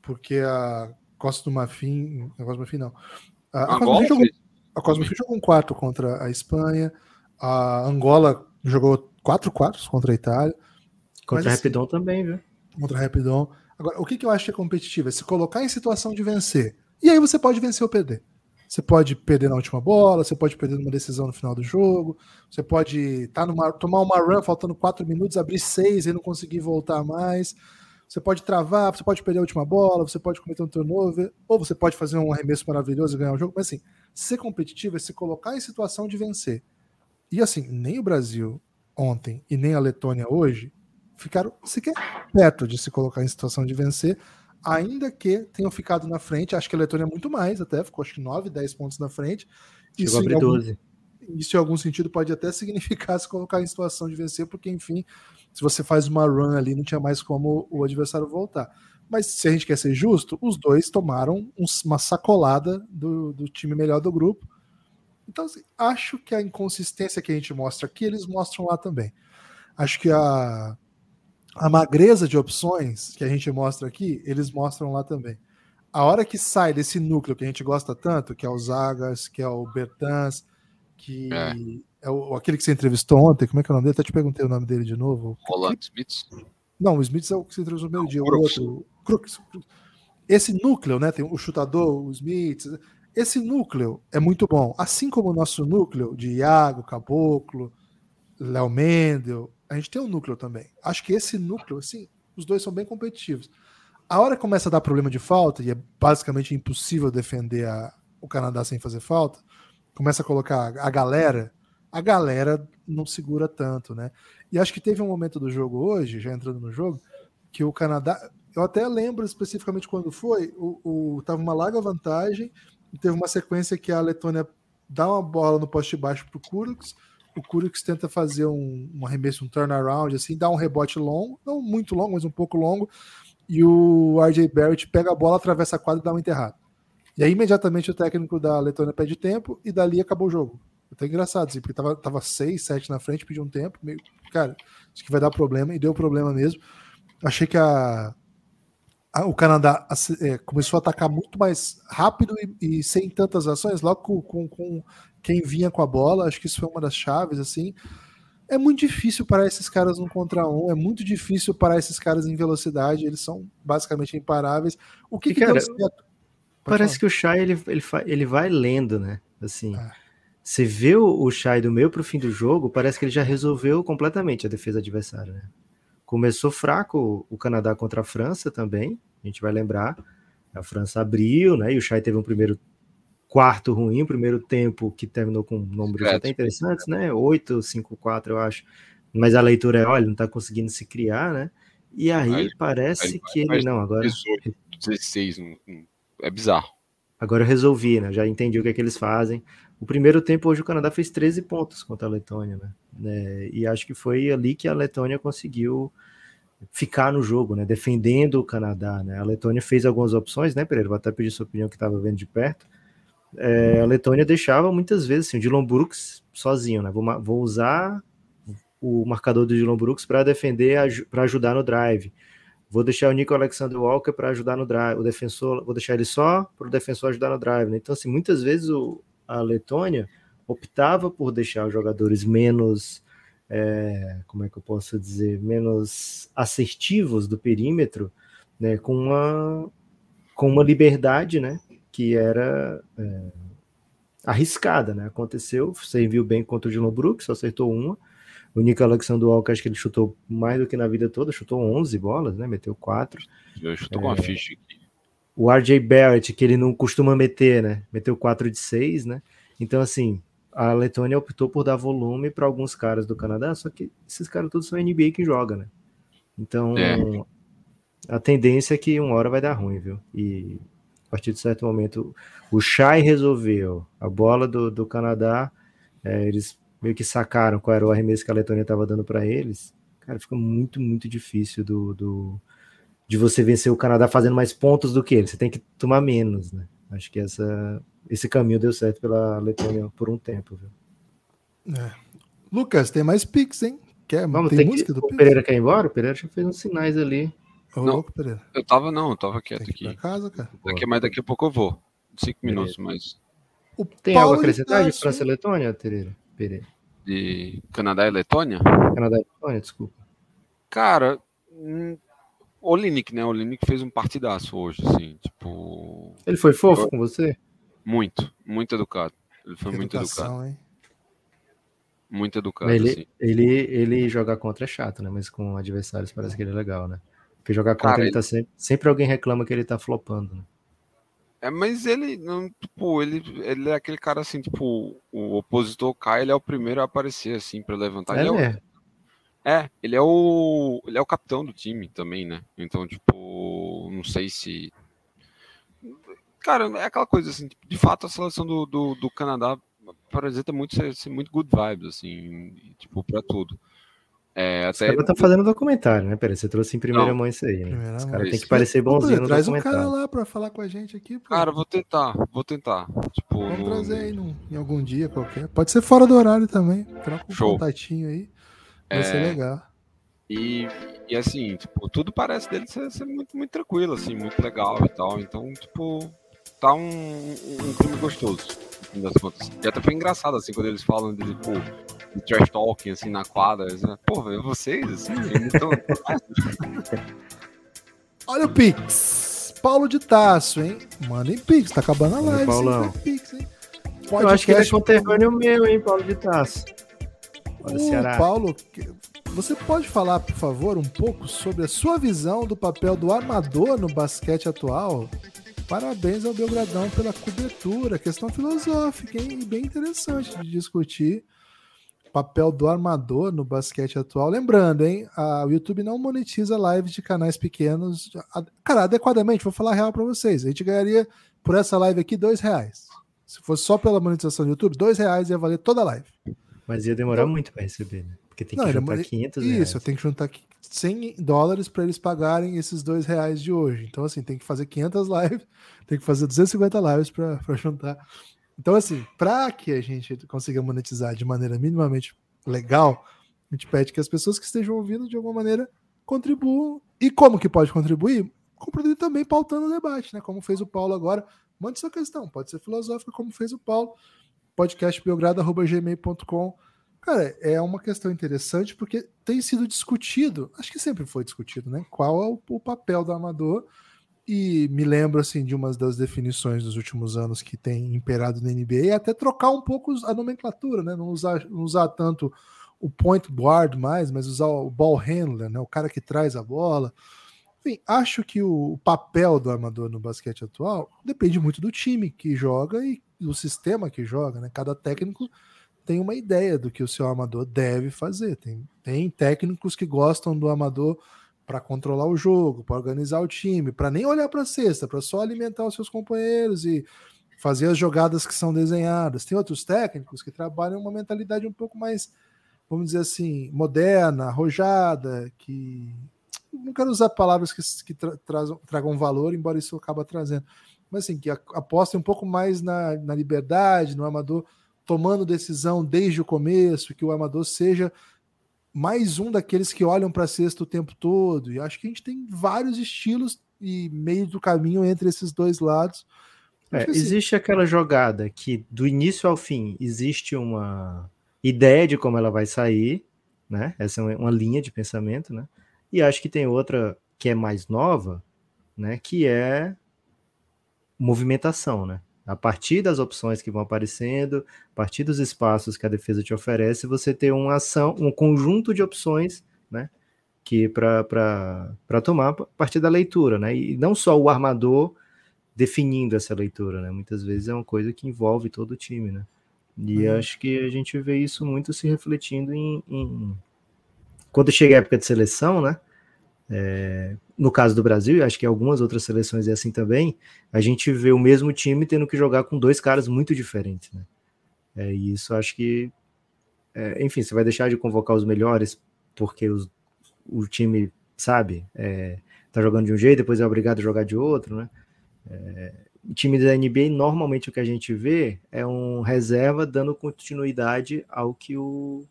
porque a Costa do Marfim, Costa do Marfim não, a, a, Costa, do jogou, a Marfim jogou um quarto contra a Espanha, a Angola jogou quatro quartos contra a Itália. Contra a assim, Rapidon também, viu? Contra a Rapidon. Agora, o que, que eu acho que é competitivo? É se colocar em situação de vencer. E aí você pode vencer ou perder. Você pode perder na última bola, você pode perder numa decisão no final do jogo, você pode tá numa, tomar uma run faltando quatro minutos, abrir seis e não conseguir voltar mais. Você pode travar, você pode perder a última bola, você pode cometer um turnover, ou você pode fazer um arremesso maravilhoso e ganhar o jogo. Mas assim, ser competitivo é se colocar em situação de vencer. E assim, nem o Brasil ontem e nem a Letônia hoje ficaram sequer perto de se colocar em situação de vencer, ainda que tenham ficado na frente. Acho que a Letônia é muito mais, até ficou acho que 9, 10 pontos na frente. Chegou isso, a abrir algum, 12. Isso, em algum sentido, pode até significar (laughs) se colocar em situação de vencer, porque, enfim, se você faz uma run ali, não tinha mais como o adversário voltar. Mas se a gente quer ser justo, os dois tomaram uma sacolada do, do time melhor do grupo. Então, assim, acho que a inconsistência que a gente mostra aqui, eles mostram lá também. Acho que a, a magreza de opções que a gente mostra aqui, eles mostram lá também. A hora que sai desse núcleo que a gente gosta tanto, que é o Zagas, que é o Bertans, que é, é o, aquele que você entrevistou ontem, como é que é o nome dele? Até te perguntei o nome dele de novo. Roland Smith? Não, o Smith é o que você entrevistou no primeiro dia, o outro. Esse núcleo, né? Tem o chutador, o Smith. Esse núcleo é muito bom. Assim como o nosso núcleo de Iago, Caboclo, Léo Mendel, a gente tem um núcleo também. Acho que esse núcleo, assim, os dois são bem competitivos. A hora que começa a dar problema de falta, e é basicamente impossível defender a, o Canadá sem fazer falta, começa a colocar a galera, a galera não segura tanto, né? E acho que teve um momento do jogo hoje, já entrando no jogo, que o Canadá, eu até lembro especificamente quando foi, o, o tava uma larga vantagem, teve uma sequência que a Letônia dá uma bola no poste baixo pro Kurux, o Kurix tenta fazer um, um arremesso, um turnaround, assim, dá um rebote longo, não muito longo, mas um pouco longo, e o RJ Barrett pega a bola, atravessa a quadra e dá um enterrado. E aí, imediatamente, o técnico da Letônia pede tempo e dali acabou o jogo. Até engraçado, assim, porque tava, tava 6, 7 na frente, pediu um tempo, meio, cara, acho que vai dar problema, e deu problema mesmo. Achei que a o Canadá é, começou a atacar muito mais rápido e, e sem tantas ações, logo com, com, com quem vinha com a bola, acho que isso foi uma das chaves, assim. É muito difícil para esses caras um contra um, é muito difícil para esses caras em velocidade, eles são basicamente imparáveis. O que, que cara, Parece falar? que o Shai ele, ele, ele vai lendo, né? Assim, ah. você vê o, o Shai do meio para o fim do jogo, parece que ele já resolveu completamente a defesa adversária, né? Começou fraco o Canadá contra a França também, a gente vai lembrar. A França abriu, né? E o Shai teve um primeiro quarto ruim, primeiro tempo que terminou com números até interessantes, né? 8, 5, 4, eu acho. Mas a leitura é, olha, não está conseguindo se criar, né? E aí mas, parece mas, que ele não agora 18, 16, é bizarro. Agora eu resolvi, né? Já entendi o que é que eles fazem. O primeiro tempo hoje o Canadá fez 13 pontos contra a Letônia, né? É, e acho que foi ali que a Letônia conseguiu ficar no jogo, né? Defendendo o Canadá, né? A Letônia fez algumas opções, né, Pereira? Vou até pedir sua opinião que estava vendo de perto é, a Letônia deixava muitas vezes assim, o Dylan Brooks sozinho, né? Vou, vou usar o marcador do Dylan Brooks para defender, para ajudar no drive. Vou deixar o Nico Alexander Walker para ajudar no drive. O defensor, vou deixar ele só para o defensor ajudar no drive. Né? Então, assim, muitas vezes o, a Letônia optava por deixar os jogadores menos, é, como é que eu posso dizer, menos assertivos do perímetro, né? Com uma com uma liberdade, né? que era é, arriscada, né? Aconteceu, você viu bem contra o Dylan Brooks, só acertou uma. O Nico Alexander Walker, acho que ele chutou mais do que na vida toda, chutou 11 bolas, né? Meteu 4. Eu chutou é, com a ficha aqui. O RJ Barrett, que ele não costuma meter, né? Meteu 4 de 6, né? Então, assim, a Letônia optou por dar volume para alguns caras do Canadá, só que esses caras todos são NBA que joga, né? Então, é. a tendência é que uma hora vai dar ruim, viu? E a partir de certo momento, o Shai resolveu a bola do, do Canadá, é, eles meio que sacaram qual era o arremesso que a Letônia estava dando para eles. Cara, fica muito, muito difícil do, do, de você vencer o Canadá fazendo mais pontos do que ele. Você tem que tomar menos, né? Acho que essa, esse caminho deu certo pela Letônia por um tempo. Viu? É. Lucas, tem mais Pix, hein? Quer, Vamos, tem, tem música que... do O Pereira quer ir embora? O Pereira já fez uns sinais ali. Ô, não, louco, Pereira. Eu tava, não, eu tava quieto aqui. casa, cara. Daqui, mas daqui a pouco eu vou. Cinco minutos, mas. O tem Paulo algo a acrescentar de França e Letônia, Pereira? Pereira? De Canadá e Letônia? Canadá e Letônia, desculpa. Cara, o Linick, né? O Linick fez um partidaço hoje, assim, tipo. Ele foi fofo eu... com você? Muito, muito educado. Ele foi muito educado. Hein? Muito educado. Ele, assim. ele, ele jogar contra é chato, né? Mas com adversários parece que ele é legal, né? Porque jogar contra Cara, ele, ele tá sempre. Sempre alguém reclama que ele tá flopando, né? É, mas ele não, tipo, ele, ele é aquele cara assim, tipo, o opositor cai, ele é o primeiro a aparecer assim para levantar. É, ele é, é, ele é o ele é o capitão do time também, né? Então, tipo, não sei se Cara, é aquela coisa assim, de fato a seleção do, do, do Canadá apresenta muito ser, ser, muito good vibes assim, tipo, para tudo. É, até... Os caras tá fazendo documentário, né? Peraí, você trouxe em primeira não. mão isso aí. Né? Os caras têm que parecer bonzinho no Traz um cara lá pra falar com a gente aqui. Pô. Cara, vou tentar, vou tentar. Tipo, Vamos no... trazer aí no, em algum dia qualquer. Pode ser fora do horário também. Troca um Show. contatinho aí. Vai é... ser legal. E, e assim, tipo, tudo parece dele ser, ser, muito, muito tranquilo, assim, muito legal e tal. Então, tipo, tá um, um, um filme gostoso, no fim das contas. E até foi engraçado, assim, quando eles falam de, tipo, de trash talking, assim, na quadra. Assim, Pô, vocês, assim, então... (laughs) Olha o Pix. Paulo de Taço, hein? Mandem Pix, tá acabando a live. Paulão. Pix, hein? Eu acho que ele é conterrâneo meu, hein, Paulo de Taço. Olha, Ceará. Paulo, você pode falar, por favor, um pouco sobre a sua visão do papel do armador no basquete atual? Parabéns ao Belgradão pela cobertura, questão filosófica, hein? Bem interessante de discutir papel do armador no basquete atual. Lembrando, hein? A, o YouTube não monetiza lives de canais pequenos. Cara, adequadamente, vou falar real para vocês. A gente ganharia por essa live aqui dois reais. Se fosse só pela monetização do YouTube, dois reais ia valer toda a live. Mas ia demorar então, muito para receber, né? Porque tem que não, juntar 500 reais. Isso, eu tenho que juntar 100 dólares para eles pagarem esses dois reais de hoje. Então, assim, tem que fazer 500 lives, (laughs) tem que fazer 250 lives para juntar então, assim, para que a gente consiga monetizar de maneira minimamente legal, a gente pede que as pessoas que estejam ouvindo de alguma maneira contribuam. E como que pode contribuir? Contribuir também pautando o debate, né? Como fez o Paulo agora. Mande sua questão, pode ser filosófica, como fez o Paulo. podcastbiogrado.gmail.com Cara, é uma questão interessante porque tem sido discutido, acho que sempre foi discutido, né? Qual é o, o papel do amador e me lembro assim de uma das definições dos últimos anos que tem imperado na NBA, é até trocar um pouco a nomenclatura, né? Não usar, não usar tanto o point guard mais, mas usar o ball handler, né? O cara que traz a bola. Enfim, acho que o papel do armador no basquete atual depende muito do time que joga e do sistema que joga, né? Cada técnico tem uma ideia do que o seu armador deve fazer. Tem, tem técnicos que gostam do armador para controlar o jogo, para organizar o time, para nem olhar para a cesta, para só alimentar os seus companheiros e fazer as jogadas que são desenhadas. Tem outros técnicos que trabalham uma mentalidade um pouco mais, vamos dizer assim, moderna, arrojada, que não quero usar palavras que, que tra tragam valor, embora isso acaba trazendo, mas assim, que apostem um pouco mais na, na liberdade, no amador tomando decisão desde o começo, que o amador seja mais um daqueles que olham para a cesta o tempo todo. E acho que a gente tem vários estilos e meio do caminho entre esses dois lados. É, assim, existe aquela jogada que do início ao fim existe uma ideia de como ela vai sair, né? Essa é uma linha de pensamento, né? E acho que tem outra que é mais nova, né? Que é movimentação, né? A partir das opções que vão aparecendo, a partir dos espaços que a defesa te oferece, você ter uma ação, um conjunto de opções, né? Que para tomar a partir da leitura, né? E não só o armador definindo essa leitura, né? Muitas vezes é uma coisa que envolve todo o time, né? E hum. acho que a gente vê isso muito se refletindo em, em... quando chega a época de seleção, né? É, no caso do Brasil, e acho que algumas outras seleções é assim também, a gente vê o mesmo time tendo que jogar com dois caras muito diferentes, né? É, e isso acho que, é, enfim, você vai deixar de convocar os melhores porque os, o time, sabe, é, tá jogando de um jeito, depois é obrigado a jogar de outro, né? É, time da NBA, normalmente o que a gente vê é um reserva dando continuidade ao que o,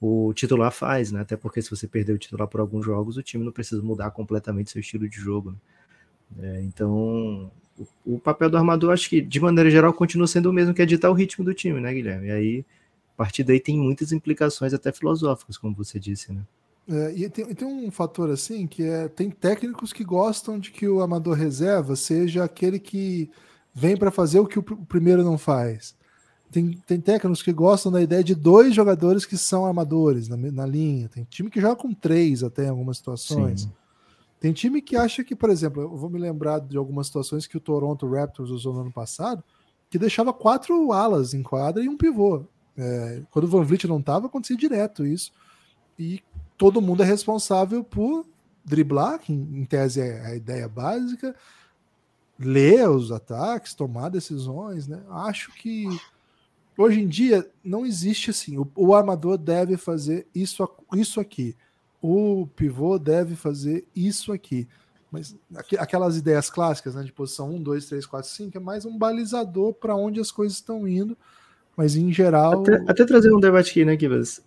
o titular faz, né? Até porque se você perder o titular por alguns jogos, o time não precisa mudar completamente seu estilo de jogo. Né? É, então, o, o, papel do armador, acho que de maneira geral continua sendo o mesmo que é ditar o ritmo do time, né, Guilherme? E aí, a partir daí tem muitas implicações até filosóficas, como você disse, né? É, e tem, tem, um fator assim que é tem técnicos que gostam de que o amador reserva seja aquele que vem para fazer o que o, o primeiro não faz. Tem, tem técnicos que gostam da ideia de dois jogadores que são armadores na, na linha. Tem time que joga com três até em algumas situações. Sim. Tem time que acha que, por exemplo, eu vou me lembrar de algumas situações que o Toronto Raptors usou no ano passado, que deixava quatro alas em quadra e um pivô. É, quando o Van Vliet não estava, acontecia direto isso. E todo mundo é responsável por driblar, que em tese é a ideia básica, ler os ataques, tomar decisões, né? Acho que hoje em dia não existe assim. O, o armador deve fazer isso, isso aqui. O pivô deve fazer isso aqui. Mas aquelas ideias clássicas, né, de posição 1, 2, 3, 4, 5, é mais um balizador para onde as coisas estão indo. Mas em geral. Até, até trazer um debate aqui, né, Kivas?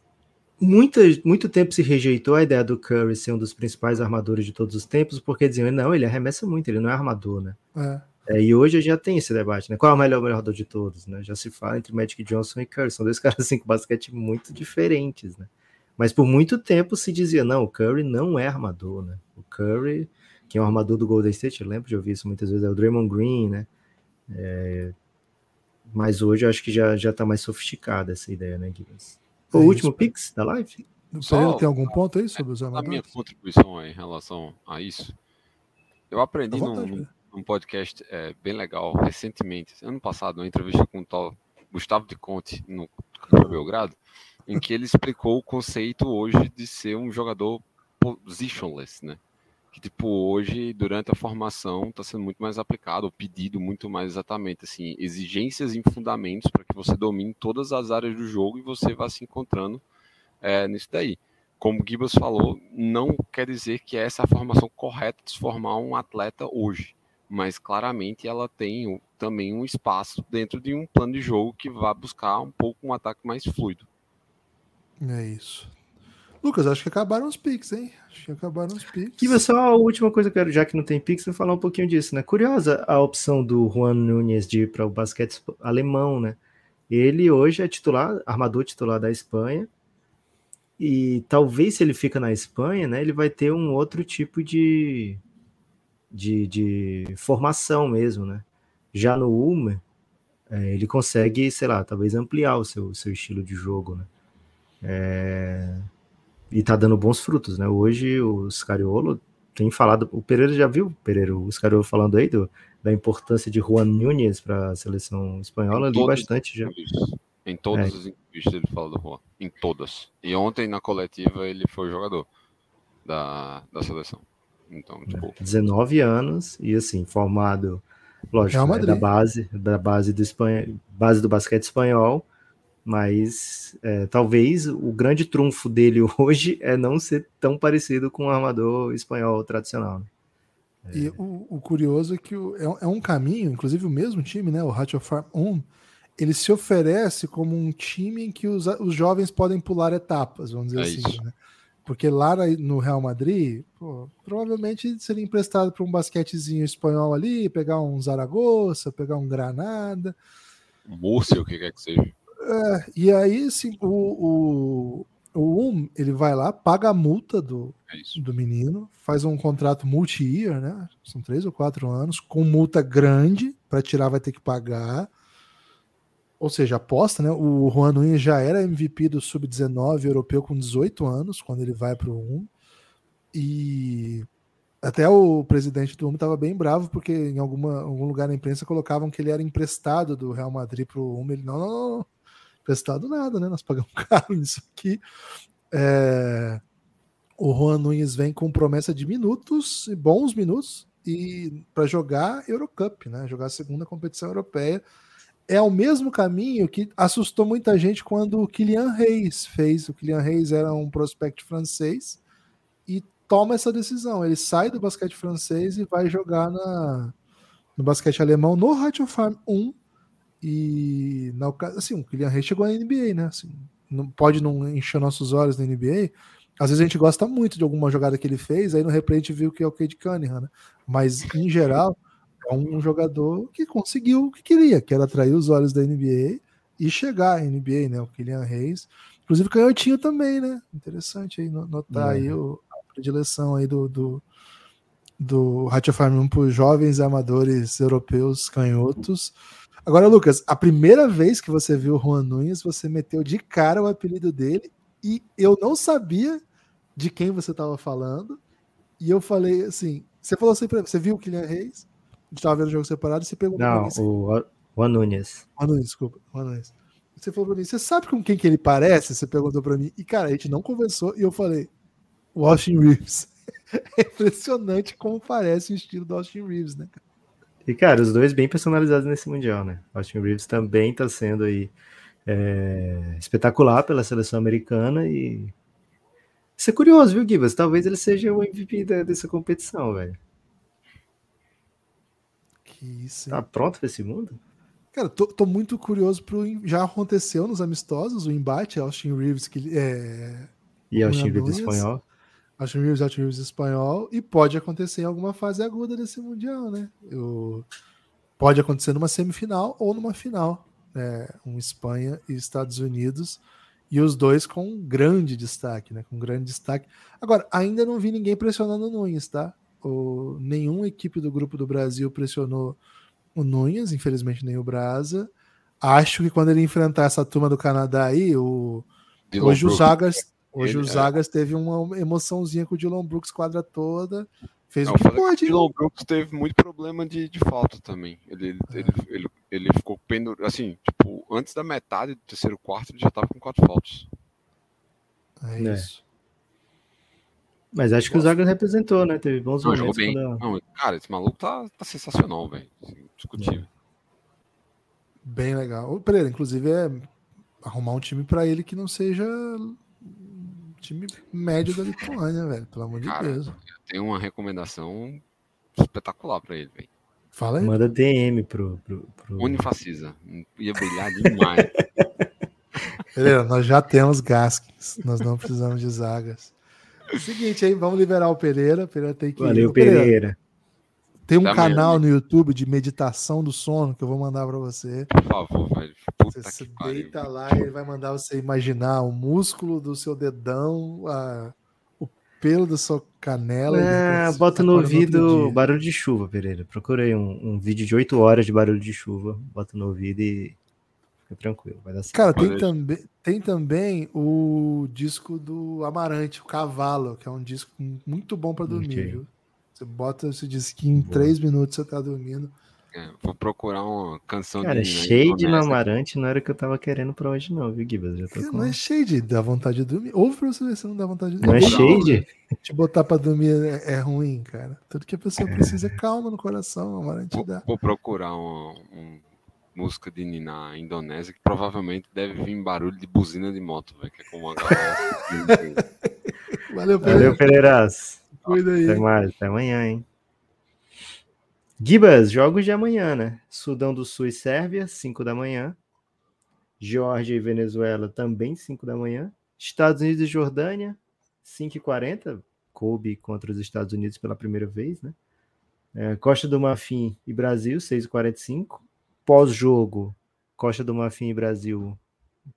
muito, muito tempo se rejeitou a ideia do Curry ser um dos principais armadores de todos os tempos, porque diziam, não, ele arremessa muito, ele não é armador, né? É. É, e hoje já tem esse debate, né? Qual é o melhor armador de todos, né? Já se fala entre Magic Johnson e Curry, são dois (laughs) caras assim com basquete muito diferentes, né? Mas por muito tempo se dizia, não, o Curry não é armador, né? O Curry, que é o armador do Golden State, eu lembro de ouvir isso muitas vezes, é o Draymond Green, né? É... Mas hoje eu acho que já, já tá mais sofisticada essa ideia, né, Guilherme? O é último Pix da live? Só, tem algum ponto aí sobre os amadores? A minha contribuição em relação a isso, eu aprendi vontade, num, num, podcast é, bem legal recentemente, ano passado, uma entrevista com o tal Gustavo de Conte no, no Belgrado, em que ele explicou o conceito hoje de ser um jogador positionless, né? que tipo hoje durante a formação está sendo muito mais aplicado, o pedido muito mais exatamente assim, exigências e fundamentos para que você domine todas as áreas do jogo e você vá se encontrando é, nisso daí. Como o Gibas falou, não quer dizer que essa é a formação correta de se formar um atleta hoje, mas claramente ela tem também um espaço dentro de um plano de jogo que vá buscar um pouco um ataque mais fluido. É isso. Lucas, acho que acabaram os Pix, hein? Acho que acabaram os Pix. E só a última coisa que eu quero, já que não tem Pix, eu falar um pouquinho disso, né? Curiosa a opção do Juan Nunes de ir para o basquete alemão, né? Ele hoje é titular, armador titular da Espanha. E talvez se ele fica na Espanha, né, ele vai ter um outro tipo de, de, de formação mesmo, né? Já no Ulmer, é, ele consegue, sei lá, talvez ampliar o seu, seu estilo de jogo, né? É, e tá dando bons frutos, né? Hoje o Scariolo tem falado, o Pereira já viu, Pereira, o Scariolo falando aí do, da importância de Juan Nunes para a seleção espanhola, ali bastante já. Em todas é. as entrevistas ele fala do Juan, em todas. E ontem na coletiva ele foi jogador da, da seleção. Então, tipo... 19 anos e assim, formado, lógico, né, da base, da base do Espanha, base do basquete espanhol mas é, talvez o grande trunfo dele (laughs) hoje é não ser tão parecido com o armador espanhol tradicional. Né? É... E o, o, curioso é que o, é, é, um caminho, inclusive o mesmo time, né, o Hatch Farm 1, ele se oferece como um time em que os, os jovens podem pular etapas, vamos dizer é assim. Né? Porque lá no Real Madrid, pô, provavelmente seria emprestado para um basquetezinho espanhol ali, pegar um Zaragoza, pegar um Granada. Múrcia, o que quer que seja. É, e aí, assim, o, o, o um, ele vai lá, paga a multa do, é do menino, faz um contrato multi-year, né? São três ou quatro anos, com multa grande, para tirar vai ter que pagar. Ou seja, aposta, né? O Juan Nunes já era MVP do Sub-19 europeu com 18 anos, quando ele vai para o 1. E até o presidente do UM estava bem bravo, porque em alguma, algum lugar na imprensa colocavam que ele era emprestado do Real Madrid para o UM. Ele, não, não, não, prestado nada, né? Nós pagamos (laughs) caro nisso aqui. É... O Juan Nunes vem com promessa de minutos, bons minutos, e para jogar Eurocup, né? Jogar a segunda competição europeia. É o mesmo caminho que assustou muita gente quando o Kylian Reis fez. O Kylian Reis era um prospect francês e toma essa decisão. Ele sai do basquete francês e vai jogar na, no basquete alemão no Ratio Farm 1 e na assim, o Kylian Reis chegou à NBA, né? Assim, não pode não encher nossos olhos na NBA, às vezes a gente gosta muito de alguma jogada que ele fez, aí no replay a gente viu que é o Cade Cunningham, né? Mas, em geral, é um jogador que conseguiu o que queria, que era atrair os olhos da NBA e chegar à NBA, né? O Kylian Reis. Inclusive canhotinho também, né? Interessante aí notar é. aí o, a predileção aí do, do, do Hatcha Farm por jovens amadores europeus canhotos. Agora, Lucas, a primeira vez que você viu o Juan Nunes, você meteu de cara o apelido dele e eu não sabia de quem você estava falando. E eu falei assim: você falou assim pra você viu o Kylian Reis? A gente estava vendo o jogo separado e você perguntou Não, assim, o Juan Nunes. Juan Nunes, desculpa. Juan Nunes. Você falou pra mim, você sabe com quem que ele parece? Você perguntou para mim. E, cara, a gente não conversou e eu falei, o Austin Reeves. (laughs) É impressionante como parece o estilo do Austin Reeves, né, cara? E, cara, os dois bem personalizados nesse Mundial, né? Austin Reeves também tá sendo aí é, espetacular pela seleção americana e isso é curioso, viu, Gibas? Talvez ele seja o MVP da, dessa competição, velho. Que isso. Hein? Tá pronto pra esse mundo? Cara, tô, tô, muito curioso pro. Já aconteceu nos amistosos o embate Austin Reeves que é. E Austin Reeves espanhol. Austin Reeves, Austin Reeves espanhol. E pode acontecer em alguma fase aguda desse Mundial, né? Eu, pode acontecer numa semifinal ou numa final. É, um Espanha e Estados Unidos e os dois com grande destaque, né? Com grande destaque. Agora, ainda não vi ninguém pressionando o Nunes, tá? O, nenhuma equipe do grupo do Brasil pressionou o Nunes, infelizmente nem o Brasa. Acho que quando ele enfrentar essa turma do Canadá aí, o, hoje o Zagas, hoje o é. Zagas teve uma emoçãozinha com o Dylan Brooks quadra toda. Fez não, o que pode. O Dylan Brooks teve muito problema de, de falta também. Ele, é. ele, ele, ele ficou pendurado, assim, tipo, antes da metade do terceiro quarto, ele já tava com quatro faltas. É, é. Mas acho que o Zagas representou, né? Teve bons não, momentos. Bem. Quando... Não, cara, esse maluco tá, tá sensacional, velho. Discutível. Bem legal. O Pereira, inclusive, é arrumar um time para ele que não seja time médio da Lituânia, velho. Pelo amor cara, de Deus. Eu tenho uma recomendação espetacular para ele, velho. Fala aí. Manda DM pro. pro, pro... Unifacisa. Ia brilhar demais. (laughs) Beleza, nós já temos Gaskins. Nós não precisamos de zagas. Seguinte, aí, vamos liberar o Pereira. Pereira tem que. Valeu, Pereira. Pereira. Tem um tá canal mesmo. no YouTube de meditação do sono que eu vou mandar para você. Por favor, velho. Puta você deita lá e ele vai mandar você imaginar o músculo do seu dedão, a, pelo da sua canela. Ah, bota no ouvido barulho de chuva, Pereira. Procurei um, um, vídeo de 8 horas de barulho de chuva. Bota no ouvido e fica tranquilo. Vai dar certo. Cara, tem também, tem também o disco do Amarante, o Cavalo, que é um disco muito bom para dormir, okay. viu? Você bota esse disquinho em 3 minutos você tá dormindo. É, vou procurar uma canção Cara, Shade no Amarante não era o que eu tava querendo pra hoje, não, viu, Gibas? Já tô com... Não é Shade, dá vontade de dormir. Ouve pra você ver se não dá vontade de dormir. Não é Shade? Te botar pra dormir é, é, ruim, cara. Tudo que a pessoa é. precisa é calma no coração, Amarante vou, dá. Vou procurar uma, uma música de Nina Indonésia que provavelmente deve vir barulho de buzina de moto, velho, que é como uma galera. (laughs) Valeu, Pereira. Valeu, Pereiras. Cuida aí. Até mais, até amanhã, hein? Gibas, jogos de amanhã, né? Sudão do Sul e Sérvia, 5 da manhã. Geórgia e Venezuela, também 5 da manhã. Estados Unidos e Jordânia, 5h40. Kobe contra os Estados Unidos pela primeira vez, né? É, Costa do Marfim e Brasil, 6h45. Pós-jogo, Costa do Marfim e Brasil,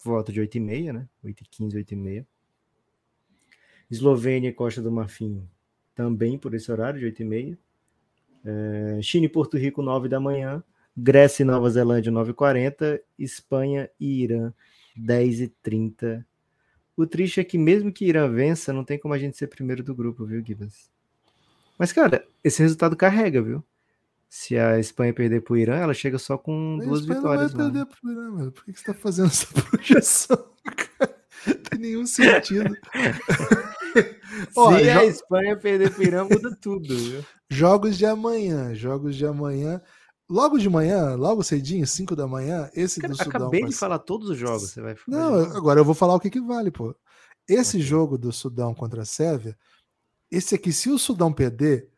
volta de 8h30, né? 8h15, 8h30. Eslovênia e Costa do Marfim, também por esse horário, de 8h30. É, China e Porto Rico, 9 da manhã. Grécia e Nova Zelândia, 9h40. Espanha e Irã, 10h30. O triste é que mesmo que Irã vença, não tem como a gente ser primeiro do grupo, viu, Gibbons? Mas, cara, esse resultado carrega, viu? Se a Espanha perder pro Irã, ela chega só com a duas Espanha vitórias. Não vai perder pro Irã, mano. Por que você tá fazendo (laughs) essa projeção, cara? Não tem nenhum sentido. (laughs) Ó, Se a Espanha perder pro Irã, muda tudo, viu? Jogos de amanhã, jogos de amanhã. Logo de manhã, logo cedinho, 5 da manhã, esse Cara, do Sudão. Acabei de falar todos os jogos, você vai Não, agora eu vou falar o que, que vale, pô. Esse okay. jogo do Sudão contra a Sérvia, esse aqui, se o Sudão perder,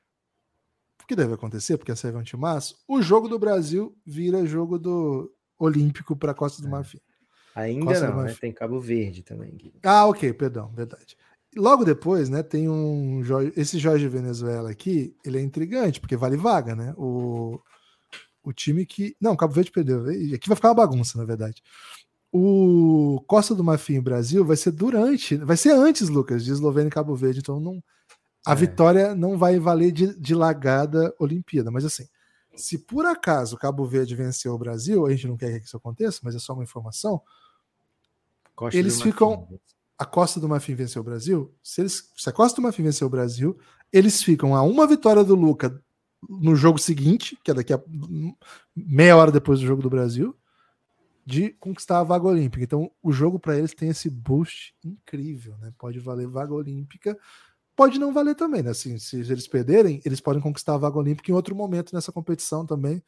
o que deve acontecer, porque a Sérvia é um timaço, o jogo do Brasil vira jogo do Olímpico para Costa do é. Marfim. Ainda Costa não, né? Tem Cabo Verde também. Ah, ok, perdão, verdade. Logo depois, né, tem um Jorge, esse Jorge Venezuela aqui, ele é intrigante, porque vale vaga, né? O, o time que. Não, Cabo Verde perdeu. Aqui vai ficar uma bagunça, na verdade. O Costa do Marfim Brasil vai ser durante, vai ser antes, Lucas, de Eslovênia e Cabo Verde, então não, a é. vitória não vai valer de, de lagada Olimpíada, mas assim, se por acaso Cabo Verde venceu o Brasil, a gente não quer que isso aconteça, mas é só uma informação. Costa eles ficam. A Costa do Marfim venceu o Brasil. Se, eles, se a Costa do Marfim venceu o Brasil, eles ficam a uma vitória do Luca no jogo seguinte, que é daqui a meia hora depois do jogo do Brasil, de conquistar a vaga olímpica. Então, o jogo para eles tem esse boost incrível, né? Pode valer vaga olímpica, pode não valer também, né? Assim, se eles perderem, eles podem conquistar a vaga olímpica em outro momento nessa competição também,